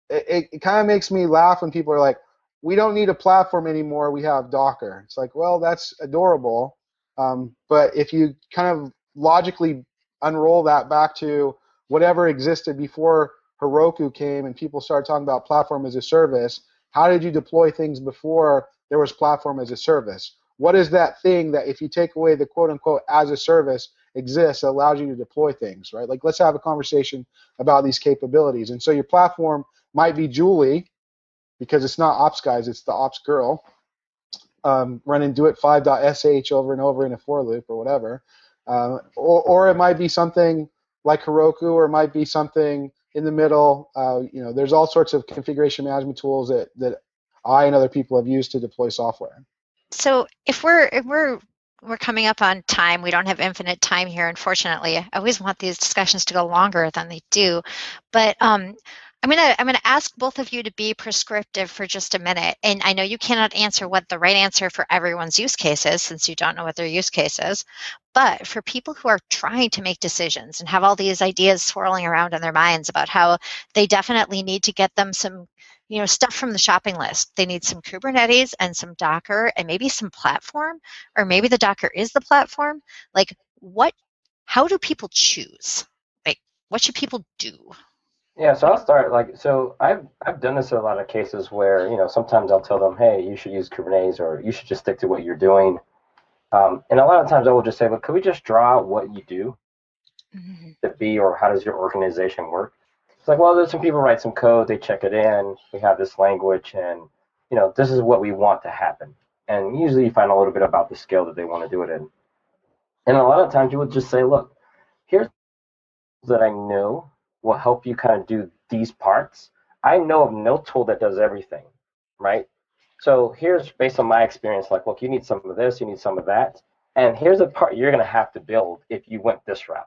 It, it, kind of makes me laugh when people are like, we don't need a platform anymore. We have Docker. It's like, well, that's adorable. Um, but if you kind of logically unroll that back to whatever existed before Heroku came and people started talking about platform as a service, how did you deploy things before there was platform as a service? What is that thing that if you take away the quote unquote as a service exists allows you to deploy things, right? Like let's have a conversation about these capabilities. And so your platform might be Julie, because it's not ops guys, it's the ops girl um, running do it 5.sh over and over in a for loop or whatever. Uh, or, or it might be something like Heroku, or it might be something in the middle. Uh, you know, there's all sorts of configuration management tools that, that I and other people have used to deploy software. So if we're if we're we're coming up on time. We don't have infinite time here, unfortunately. I always want these discussions to go longer than they do. But um, I'm gonna I'm gonna ask both of you to be prescriptive for just a minute. And I know you cannot answer what the right answer for everyone's use case is, since you don't know what their use case is. But for people who are trying to make decisions and have all these ideas swirling around in their minds about how they definitely need to get them some you know stuff from the shopping list they need some kubernetes and some docker and maybe some platform or maybe the docker is the platform like what how do people choose like what should people do yeah, so I'll start like so I've I've done this in a lot of cases where you know sometimes I'll tell them, hey, you should use Kubernetes or you should just stick to what you're doing, um, and a lot of times I will just say, look, could we just draw what you do mm-hmm. to be or how does your organization work? It's like, well, there's some people write some code, they check it in, we have this language, and you know, this is what we want to happen. And usually you find a little bit about the scale that they want to do it in. And a lot of times you would just say, look, here's that I know will help you kind of do these parts. I know of no tool that does everything, right? So here's based on my experience, like, look, you need some of this, you need some of that. And here's a part you're going to have to build if you went this route.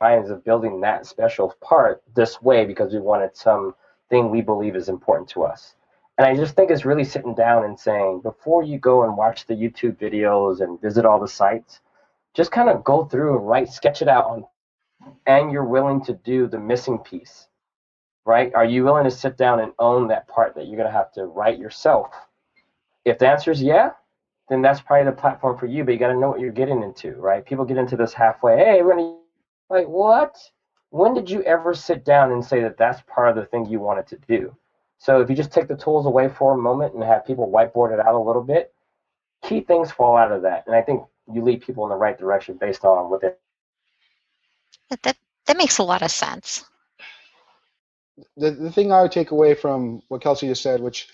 Mine is building that special part this way because we wanted something we believe is important to us. And I just think it's really sitting down and saying, before you go and watch the YouTube videos and visit all the sites, just kind of go through and write, sketch it out on, and you're willing to do the missing piece, right? Are you willing to sit down and own that part that you're going to have to write yourself? If the answer is yeah, then that's probably the platform for you, but you got to know what you're getting into, right? People get into this halfway, hey, we're going to, like, what? When did you ever sit down and say that that's part of the thing you wanted to do? So if you just take the tools away for a moment and have people whiteboard it out a little bit, key things fall out of that. And I think you lead people in the right direction based on what they that that makes a lot of sense. The the thing I would take away from what Kelsey just said, which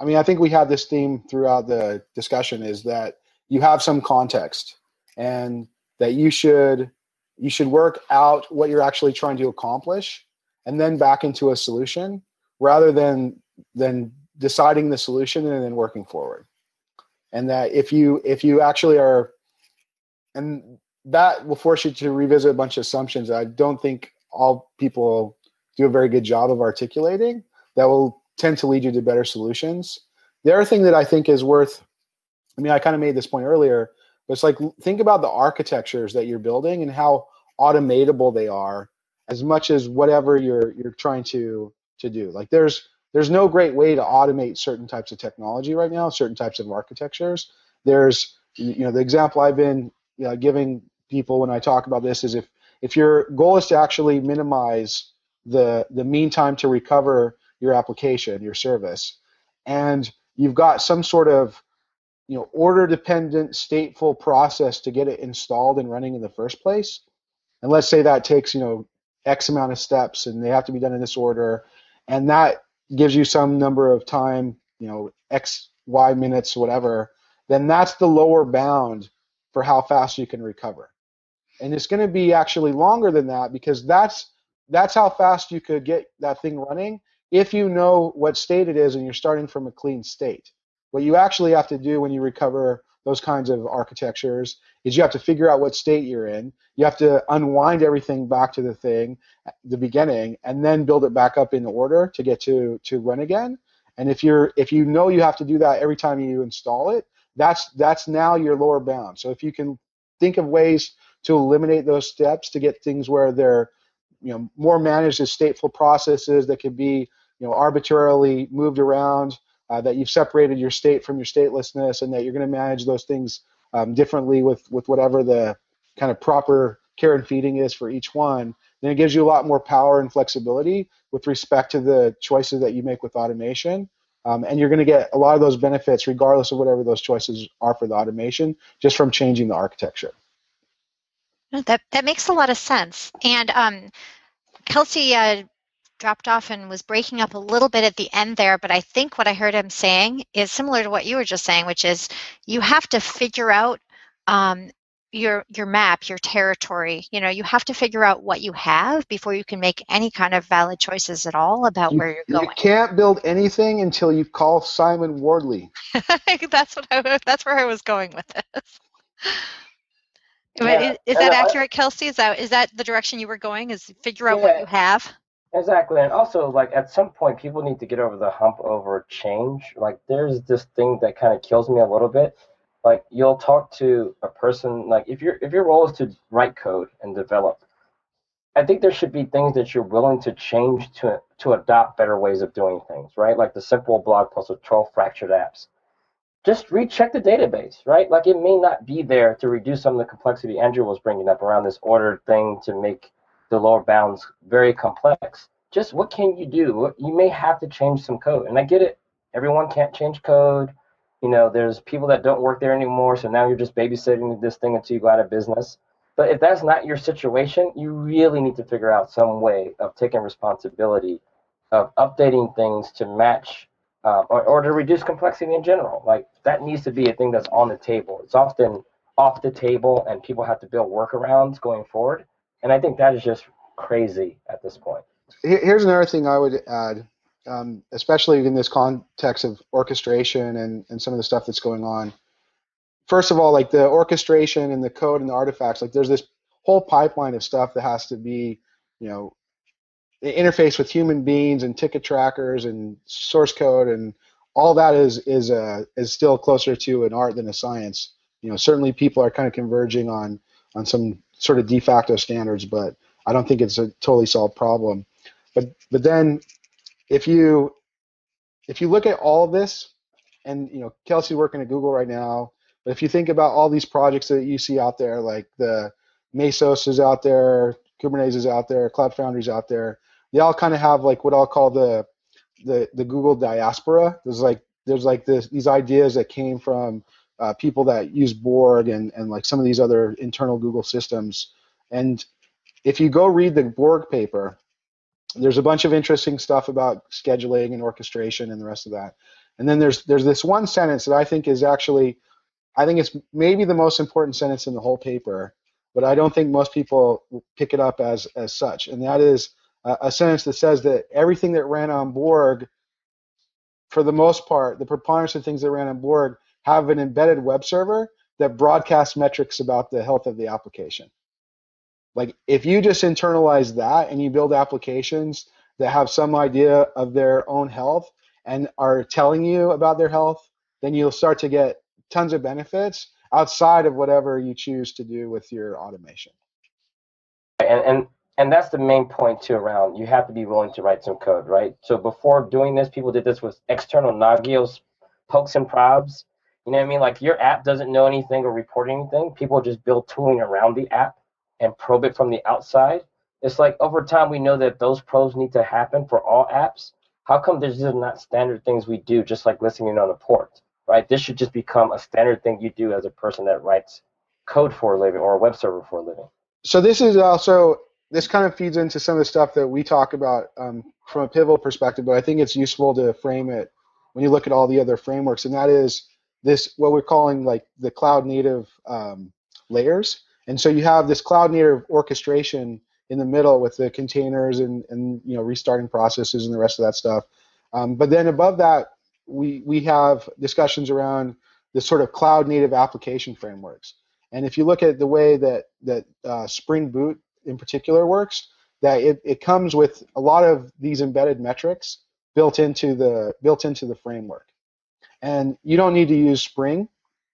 I mean, I think we have this theme throughout the discussion, is that you have some context and that you should you should work out what you're actually trying to accomplish and then back into a solution rather than than deciding the solution and then working forward and that if you if you actually are and that will force you to revisit a bunch of assumptions i don't think all people do a very good job of articulating that will tend to lead you to better solutions the other thing that i think is worth i mean i kind of made this point earlier but it's like think about the architectures that you're building and how automatable they are as much as whatever you're you're trying to to do. Like there's there's no great way to automate certain types of technology right now, certain types of architectures. There's you know the example I've been you know, giving people when I talk about this is if if your goal is to actually minimize the the mean time to recover your application, your service, and you've got some sort of you know order dependent stateful process to get it installed and running in the first place and let's say that takes you know x amount of steps and they have to be done in this order and that gives you some number of time, you know, X, Y minutes, whatever, then that's the lower bound for how fast you can recover. And it's going to be actually longer than that because that's that's how fast you could get that thing running if you know what state it is and you're starting from a clean state. What you actually have to do when you recover those kinds of architectures is you have to figure out what state you're in. You have to unwind everything back to the thing, the beginning, and then build it back up in order to get to to run again. And if you're if you know you have to do that every time you install it, that's that's now your lower bound. So if you can think of ways to eliminate those steps to get things where they're you know more managed as stateful processes that can be you know arbitrarily moved around uh, that you've separated your state from your statelessness, and that you're going to manage those things um, differently with with whatever the kind of proper care and feeding is for each one. Then it gives you a lot more power and flexibility with respect to the choices that you make with automation. Um, and you're going to get a lot of those benefits regardless of whatever those choices are for the automation, just from changing the architecture. That that makes a lot of sense. And um, Kelsey uh, dropped off and was breaking up a little bit at the end there, but I think what I heard him saying is similar to what you were just saying, which is you have to figure out um, your your map, your territory. You know, you have to figure out what you have before you can make any kind of valid choices at all about you, where you're going. You can't build anything until you call Simon Wardley. that's what I, that's where I was going with this. Yeah. Is, is that accurate, Kelsey? Is that is that the direction you were going? Is figure out yeah. what you have? Exactly, and also like at some point, people need to get over the hump over change. Like there's this thing that kind of kills me a little bit. Like you'll talk to a person like if your if your role is to write code and develop, I think there should be things that you're willing to change to to adopt better ways of doing things, right? Like the simple blog post with 12 fractured apps. Just recheck the database, right? Like it may not be there to reduce some of the complexity Andrew was bringing up around this order thing to make the lower bounds very complex. Just what can you do? You may have to change some code. And I get it. Everyone can't change code. You know, there's people that don't work there anymore. So now you're just babysitting this thing until you go out of business. But if that's not your situation, you really need to figure out some way of taking responsibility of updating things to match uh, or, or to reduce complexity in general. Like that needs to be a thing that's on the table. It's often off the table and people have to build workarounds going forward. And I think that is just crazy at this point. Here's another thing I would add, um, especially in this context of orchestration and, and some of the stuff that's going on. First of all, like the orchestration and the code and the artifacts, like there's this whole pipeline of stuff that has to be, you know, interface with human beings and ticket trackers and source code and all that is is uh, is still closer to an art than a science. You know, certainly people are kind of converging on on some sort of de facto standards, but I don't think it's a totally solved problem. But but then if you if you look at all this, and you know Kelsey's working at Google right now, but if you think about all these projects that you see out there, like the Mesos is out there, Kubernetes is out there, Cloud Foundry is out there, they all kind of have like what I'll call the the the Google diaspora. There's like there's like this these ideas that came from uh, people that use Borg and and like some of these other internal Google systems. And if you go read the Borg paper, there's a bunch of interesting stuff about scheduling and orchestration and the rest of that. And then there's there's this one sentence that I think is actually I think it's maybe the most important sentence in the whole paper, but I don't think most people pick it up as as such. And that is a sentence that says that everything that ran on Borg, for the most part, the preponderance of things that ran on Borg have an embedded web server that broadcasts metrics about the health of the application. Like if you just internalize that and you build applications that have some idea of their own health and are telling you about their health, then you'll start to get tons of benefits outside of whatever you choose to do with your automation. And, and and that's the main point too around you have to be willing to write some code right? So before doing this people did this with external nagios pokes and probs you know what i mean? Like your app doesn't know anything or report anything. People just build tooling around the app and probe it from the outside. It's like over time we know that those probes need to happen for all apps. How come there's just not standard things we do just like listening on a port right? This should just become a standard thing you do as a person that writes code for a living or a web server for a living. So this is also this kind of feeds into some of the stuff that we talk about um, from a Pivotal perspective, but I think it's useful to frame it when you look at all the other frameworks, and that is this what we're calling like the cloud native um, layers. And so you have this cloud native orchestration in the middle with the containers and, and you know restarting processes and the rest of that stuff. Um, but then above that, we we have discussions around the sort of cloud native application frameworks. And if you look at the way that that uh, Spring Boot in particular works, that it, it comes with a lot of these embedded metrics built into the built into the framework. And you don't need to use Spring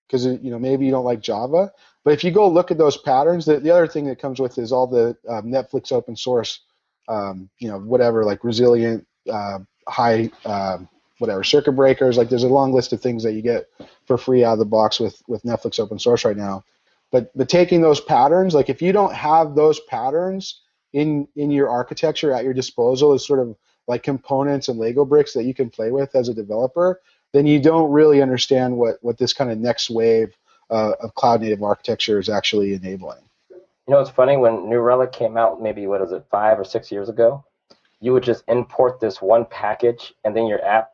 because you know maybe you don't like Java. But if you go look at those patterns, the, the other thing that comes with is all the um, Netflix open source, um, you know, whatever like resilient, uh, high, um, whatever circuit breakers. Like there's a long list of things that you get for free out of the box with with Netflix open source right now. But but taking those patterns, like if you don't have those patterns in in your architecture at your disposal as sort of like components and Lego bricks that you can play with as a developer, then you don't really understand what what this kind of next wave uh, of cloud native architecture is actually enabling. You know, it's funny when New Relic came out, maybe what is it, five or six years ago, you would just import this one package, and then your app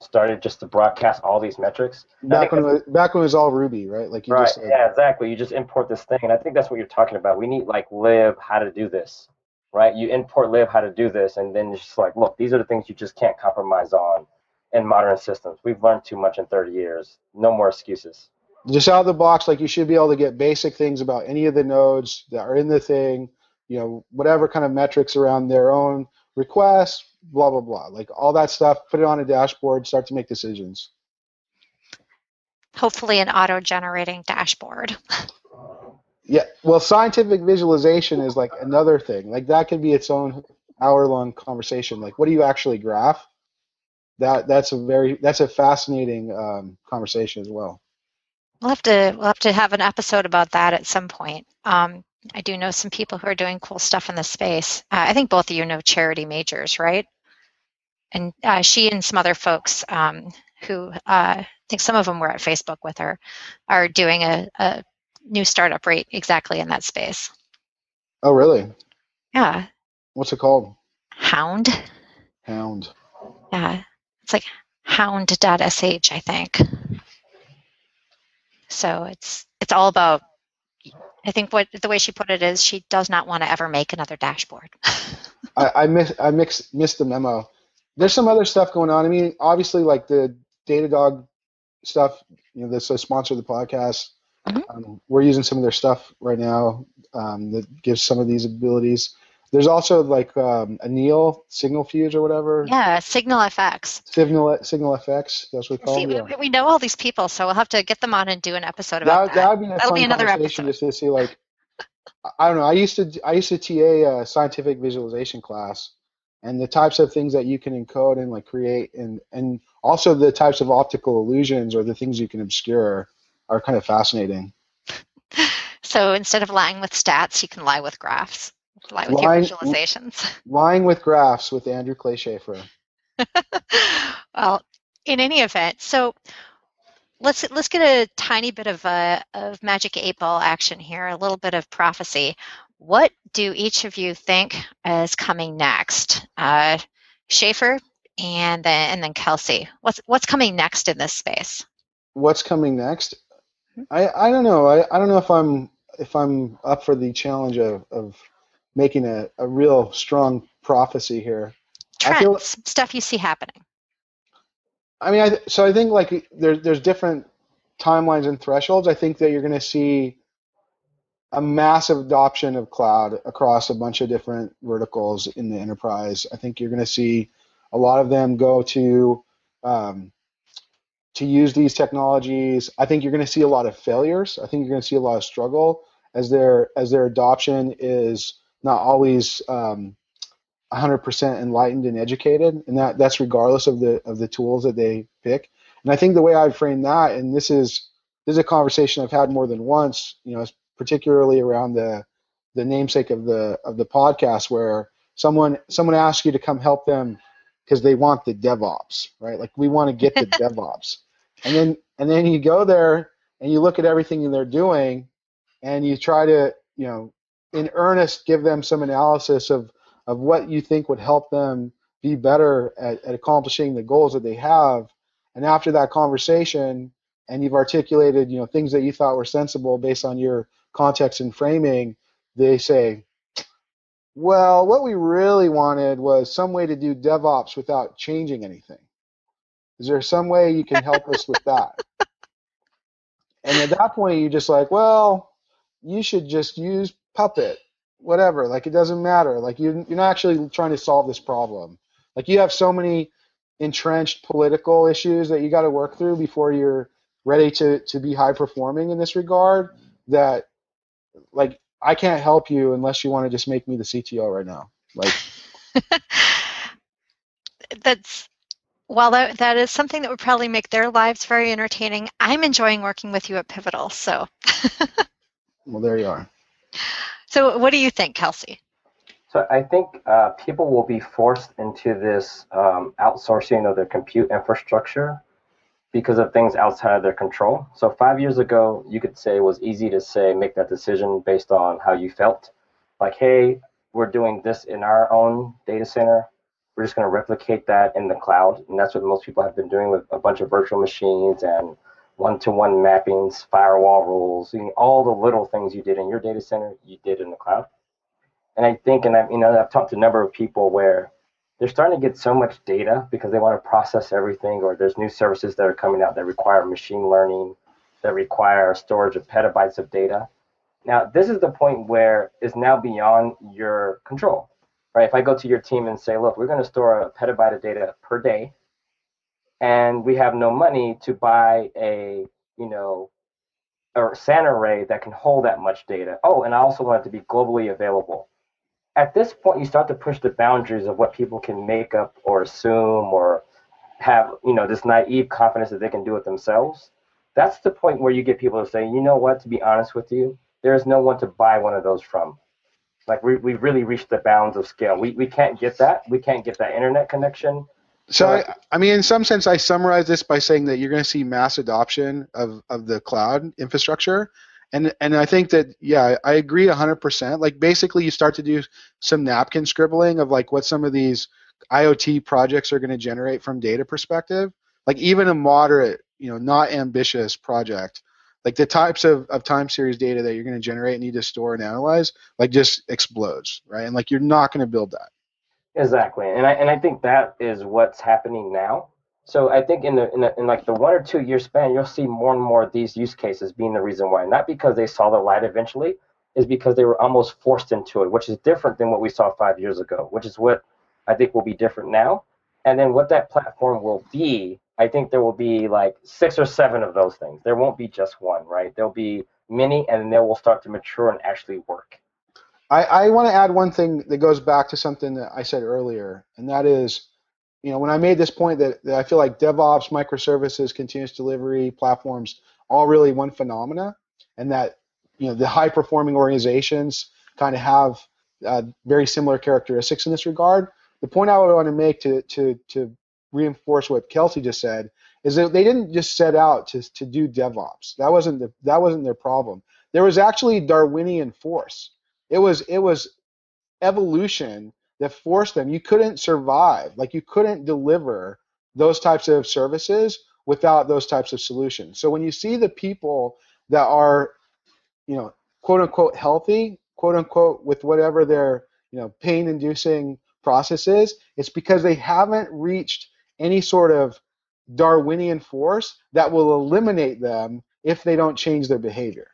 started just to broadcast all these metrics. Back when, it, back when it was all Ruby, right? Like you right, just, yeah, exactly. You just import this thing, and I think that's what you're talking about. We need like live how to do this, right? You import live how to do this, and then it's just like, look, these are the things you just can't compromise on in modern systems. We've learned too much in 30 years. No more excuses. Just out of the box, like you should be able to get basic things about any of the nodes that are in the thing, you know, whatever kind of metrics around their own requests, blah blah blah. Like all that stuff put it on a dashboard start to make decisions. Hopefully an auto generating dashboard. Yeah well scientific visualization is like another thing. Like that could be its own hour long conversation. Like what do you actually graph? That that's a very that's a fascinating um, conversation as well. We'll have to we'll have to have an episode about that at some point. Um, I do know some people who are doing cool stuff in the space. Uh, I think both of you know Charity Majors, right? And uh, she and some other folks um, who uh, I think some of them were at Facebook with her are doing a, a new startup rate exactly in that space. Oh, really? Yeah. What's it called? Hound. Hound. Yeah. It's like hound.sh, I think. So it's it's all about I think what the way she put it is she does not want to ever make another dashboard. I, I miss I mix, missed the memo. There's some other stuff going on. I mean, obviously, like the Datadog stuff. You know, that's a sponsor of the podcast. Mm-hmm. Um, we're using some of their stuff right now um, that gives some of these abilities. There's also like um, Anil Signal Fuse or whatever. Yeah, Signal FX. Signal Signal FX. That's what we call see, them. We, we, know all these people, so we'll have to get them on and do an episode about that. That would be, That'll be another episode. Just to see like, I don't know. I used to I used to TA a scientific visualization class, and the types of things that you can encode and like create, and and also the types of optical illusions or the things you can obscure are kind of fascinating. So instead of lying with stats, you can lie with graphs. Lie with lying, your visualizations. Lying with graphs with Andrew Clay Shafer. well, in any event, so let's let's get a tiny bit of a of magic eight ball action here, a little bit of prophecy. What do each of you think is coming next? Uh, Shafer and then and then Kelsey. What's what's coming next in this space? What's coming next? Hmm? I, I don't know. I, I don't know if I'm if I'm up for the challenge of, of making a, a real strong prophecy here. Trends, feel, stuff you see happening. I mean, I, so I think like there's there's different timelines and thresholds. I think that you're going to see a massive adoption of cloud across a bunch of different verticals in the enterprise. I think you're going to see a lot of them go to um, to use these technologies. I think you're going to see a lot of failures. I think you're going to see a lot of struggle as their as their adoption is not always um, 100% enlightened and educated, and that that's regardless of the of the tools that they pick. And I think the way I frame that, and this is this is a conversation I've had more than once, you know, particularly around the the namesake of the of the podcast, where someone someone asks you to come help them because they want the DevOps, right? Like we want to get the DevOps, and then and then you go there and you look at everything they're doing, and you try to you know in earnest give them some analysis of of what you think would help them be better at, at accomplishing the goals that they have, and after that conversation, and you've articulated you know things that you thought were sensible based on your context and framing, they say, well, what we really wanted was some way to do DevOps without changing anything. Is there some way you can help us with that? And at that point, you're just like, well, you should just use Puppet, whatever. Like it doesn't matter. Like you, you're not actually trying to solve this problem. Like you have so many entrenched political issues that you got to work through before you're ready to to be high performing in this regard. That like I can't help you unless you want to just make me the CTO right now. Like that's while that, that is something that would probably make their lives very entertaining, I'm enjoying working with you at Pivotal. So, well, there you are. So, what do you think, Kelsey? So, I think uh, people will be forced into this um, outsourcing of their compute infrastructure because of things outside of their control. So five years ago, you could say it was easy to say make that decision based on how you felt. Like, hey, we're doing this in our own data center. We're just going to replicate that in the cloud, and that's what most people have been doing with a bunch of virtual machines and one-to-one mappings, firewall rules, you know, all the little things you did in your data center, you did in the cloud. And I think, and I've, you know, I've talked to a number of people where they're starting to get so much data because they want to process everything, or there's new services that are coming out that require machine learning, that require storage of petabytes of data. Now, this is the point where it's now beyond your control, right? If I go to your team and say, look, we're going to store a petabyte of data per day, and we have no money to buy a, you know, a SAN array that can hold that much data. Oh, and I also want it to be globally available. At this point you start to push the boundaries of what people can make up or assume or have you know this naive confidence that they can do it themselves. That's the point where you get people to say you know what? To be honest with you there's no one to buy one of those from. Like we, we really reached the bounds of scale. We, we can't get that. We can't get that internet connection so I, I mean in some sense i summarize this by saying that you're going to see mass adoption of, of the cloud infrastructure and and I think that yeah, I agree 100%. Like basically, you start to do some napkin scribbling of like what some of these IoT projects are going to generate from data perspective. Like even a moderate, you know, not ambitious project, like the types of, of time series data that you're going to generate and need to store and analyze, like just explodes, right? And like you're not going to build that. Exactly, and I and I think that is what's happening now. So I think in the, in the in like the one or two year span, you'll see more and more of these use cases being the reason why. Not because they saw the light eventually, is because they were almost forced into it, which is different than what we saw five years ago. Which is what I think will be different now. And then what that platform will be, I think there will be like six or seven of those things. There won't be just one, right? There'll be many, and they will start to mature and actually work. I, I want to add one thing that goes back to something that I said earlier, and that is you know, when I made this point that, that I feel like DevOps, microservices, continuous delivery platforms, all really one phenomena, and that you know the high performing organizations kind of have uh, very similar characteristics in this regard. The point I would want to make to to to reinforce what Kelsey just said is that they didn't just set out to to do DevOps. That wasn't the that wasn't their problem. There was actually Darwinian force. It was it was evolution that forced them. You couldn't survive, like you couldn't deliver those types of services without those types of solutions. So when you see the people that are, you know, quote unquote healthy, quote unquote, with whatever their, you know, pain inducing process is, it's because they haven't reached any sort of Darwinian force that will eliminate them if they don't change their behavior.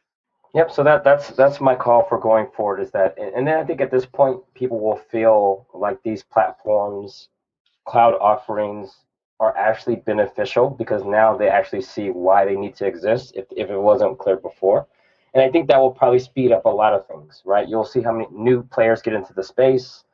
Yep. So that that's that's my call for going forward is that, and then I think at this point people will feel like these platforms, cloud offerings are actually beneficial because now they actually see why they need to exist if if it wasn't clear before, and I think that will probably speed up a lot of things. Right. You'll see how many new players get into the space,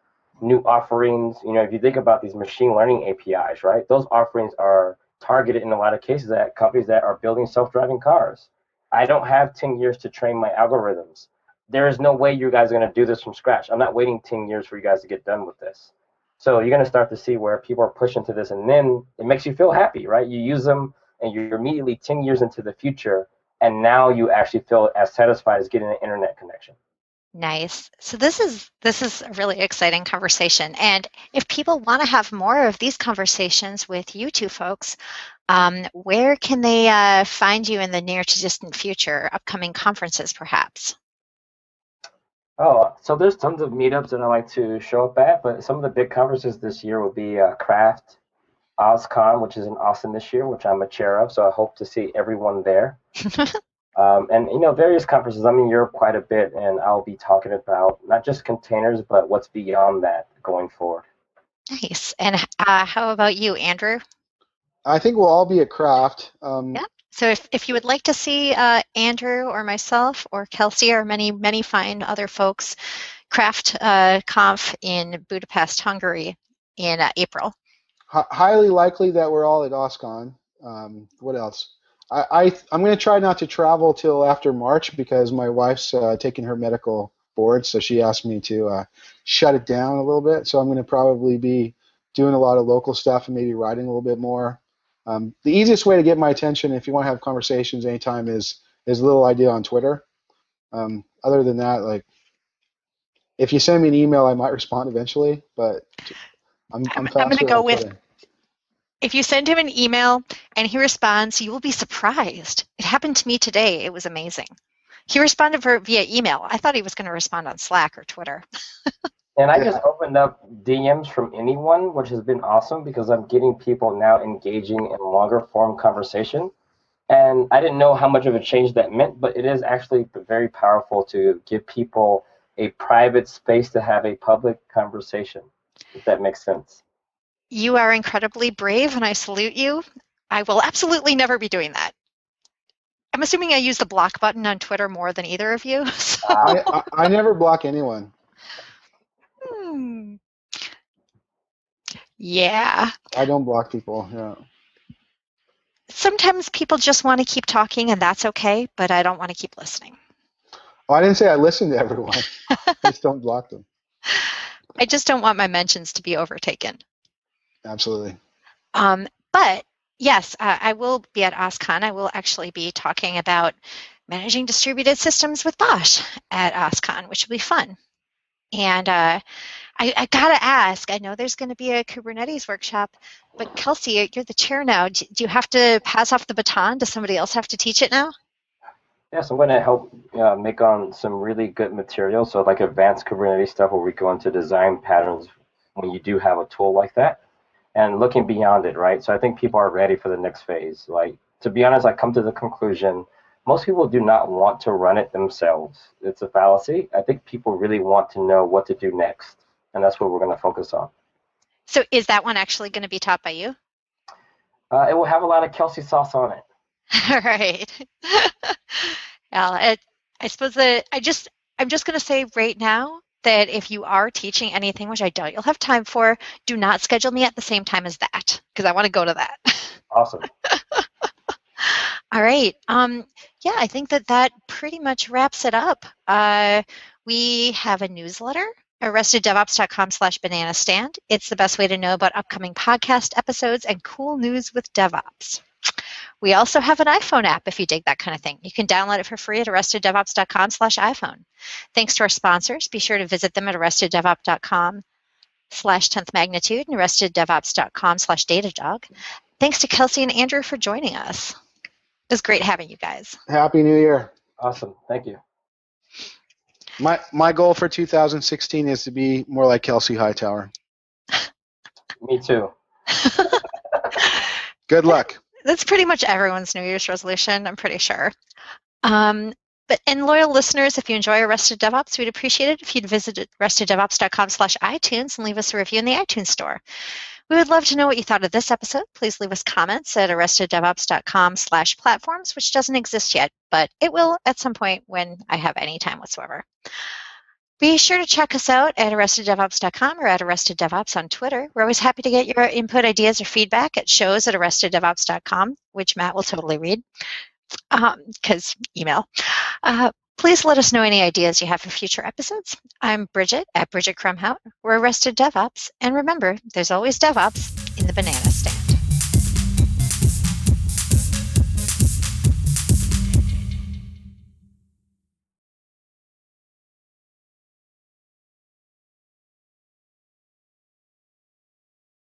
new offerings. You know, if you think about these machine learning APIs, right? Those offerings are targeted in a lot of cases at companies that are building self-driving cars I don't have 10 years to train my algorithms. There is no way you guys are going to do this from scratch. I'm not waiting 10 years for you guys to get done with this. So you're going to start to see where people are pushing to this, and then it makes you feel happy, right? You use them, and you're immediately 10 years into the future, and now you actually feel as satisfied as getting an internet connection. Nice. So this is this is a really exciting conversation. And if people want to have more of these conversations with you two folks, um, where can they uh, find you in the near to distant future? Upcoming conferences, perhaps. Oh, so there's tons of meetups that I like to show up at, but some of the big conferences this year will be uh, Craft, OSCON, which is in Austin this year, which I'm a chair of. So I hope to see everyone there. Um, and you know, various conferences. I'm in Europe quite a bit, and I'll be talking about not just containers, but what's beyond that going forward. Nice. And uh, how about you, Andrew? I think we'll all be at Craft. Um, yeah. So if, if you would like to see uh, Andrew or myself or Kelsey or many many fine other folks, Craft uh, Conf in Budapest, Hungary, in uh, April. H- highly likely that we're all at OSCON. Um, what else? I, I am going to try not to travel till after March because my wife's uh, taking her medical board, so she asked me to uh, shut it down a little bit. So I'm going to probably be doing a lot of local stuff and maybe writing a little bit more. Um, the easiest way to get my attention, if you want to have conversations anytime, is is a little idea on Twitter. Um, other than that, like if you send me an email, I might respond eventually. But I'm I'm, I'm going to go with if you send him an email and he responds, you will be surprised. It happened to me today. It was amazing. He responded for, via email. I thought he was going to respond on Slack or Twitter. and I yeah. just opened up DMs from anyone, which has been awesome because I'm getting people now engaging in longer form conversation. And I didn't know how much of a change that meant, but it is actually very powerful to give people a private space to have a public conversation, if that makes sense. You are incredibly brave and I salute you. I will absolutely never be doing that. I'm assuming I use the block button on Twitter more than either of you. So. I, I, I, never block anyone. Hmm. Yeah. I don't block people. Yeah. Sometimes people just want to keep talking, and that's okay, but I don't want to keep listening. Oh, I didn't say I listen to everyone. I just don't block them. I just don't want my mentions to be overtaken. Absolutely. Um, but yes, uh, I will be at OSCON. I will actually be talking about managing distributed systems with BOSH at OSCON, which will be fun. And uh, I, I, gotta ask, I know there's going to be a Kubernetes workshop, but Kelsey, you're the chair now. Do, do, you have to pass off the baton? Does somebody else have to teach it now? Yes, I'm going to help uh, make on some really good material. So, like advanced Kubernetes stuff where we go into design patterns when you do have a tool like that and looking beyond it, right? So, I think people are ready for the next phase. Like, to be honest, I come to the conclusion most people do not want to run it themselves. It's a fallacy. I think people really want to know what to do next, and that's what we're going to focus on. So, is that one actually going to be taught by you? Uh, it will have a lot of Kelsey sauce on it. All right. yeah, it, I suppose that I just I'm just going to say right now that if you are teaching anything, which I doubt you'll have time for, do not schedule me at the same time as that because I want to go to that. Awesome. All right. Um, yeah, I think that that pretty much wraps it up. Uh, we have a newsletter, arresteddevops.com slash banana stand. It's the best way to know about upcoming podcast episodes and cool news with DevOps. We also have an iPhone app if you dig that kind of thing. You can download it for free at arresteddevops.com slash iPhone. Thanks to our sponsors. Be sure to visit them at arresteddevops.com slash 10th magnitude and arresteddevops.com slash datadog. Thanks to Kelsey and Andrew for joining us. It was great having you guys. Happy New Year. Awesome. Thank you. My my goal for 2016 is to be more like Kelsey Hightower. Me too. Good luck. That's pretty much everyone's New Year's resolution, I'm pretty sure. Um, but and loyal listeners, if you enjoy Arrested DevOps, we'd appreciate it if you'd visit arresteddevops.com slash iTunes and leave us a review in the iTunes store. We would love to know what you thought of this episode. Please leave us comments at arresteddevops.com slash platforms, which doesn't exist yet, but it will at some point when I have any time whatsoever. Be sure to check us out at arresteddevops.com or at arresteddevops on Twitter. We're always happy to get your input, ideas, or feedback at shows at arresteddevops.com, which Matt will totally read because um, email. Uh, Please let us know any ideas you have for future episodes. I'm Bridget at Bridget Kromhout. We're Arrested DevOps. And remember, there's always DevOps in the banana stand.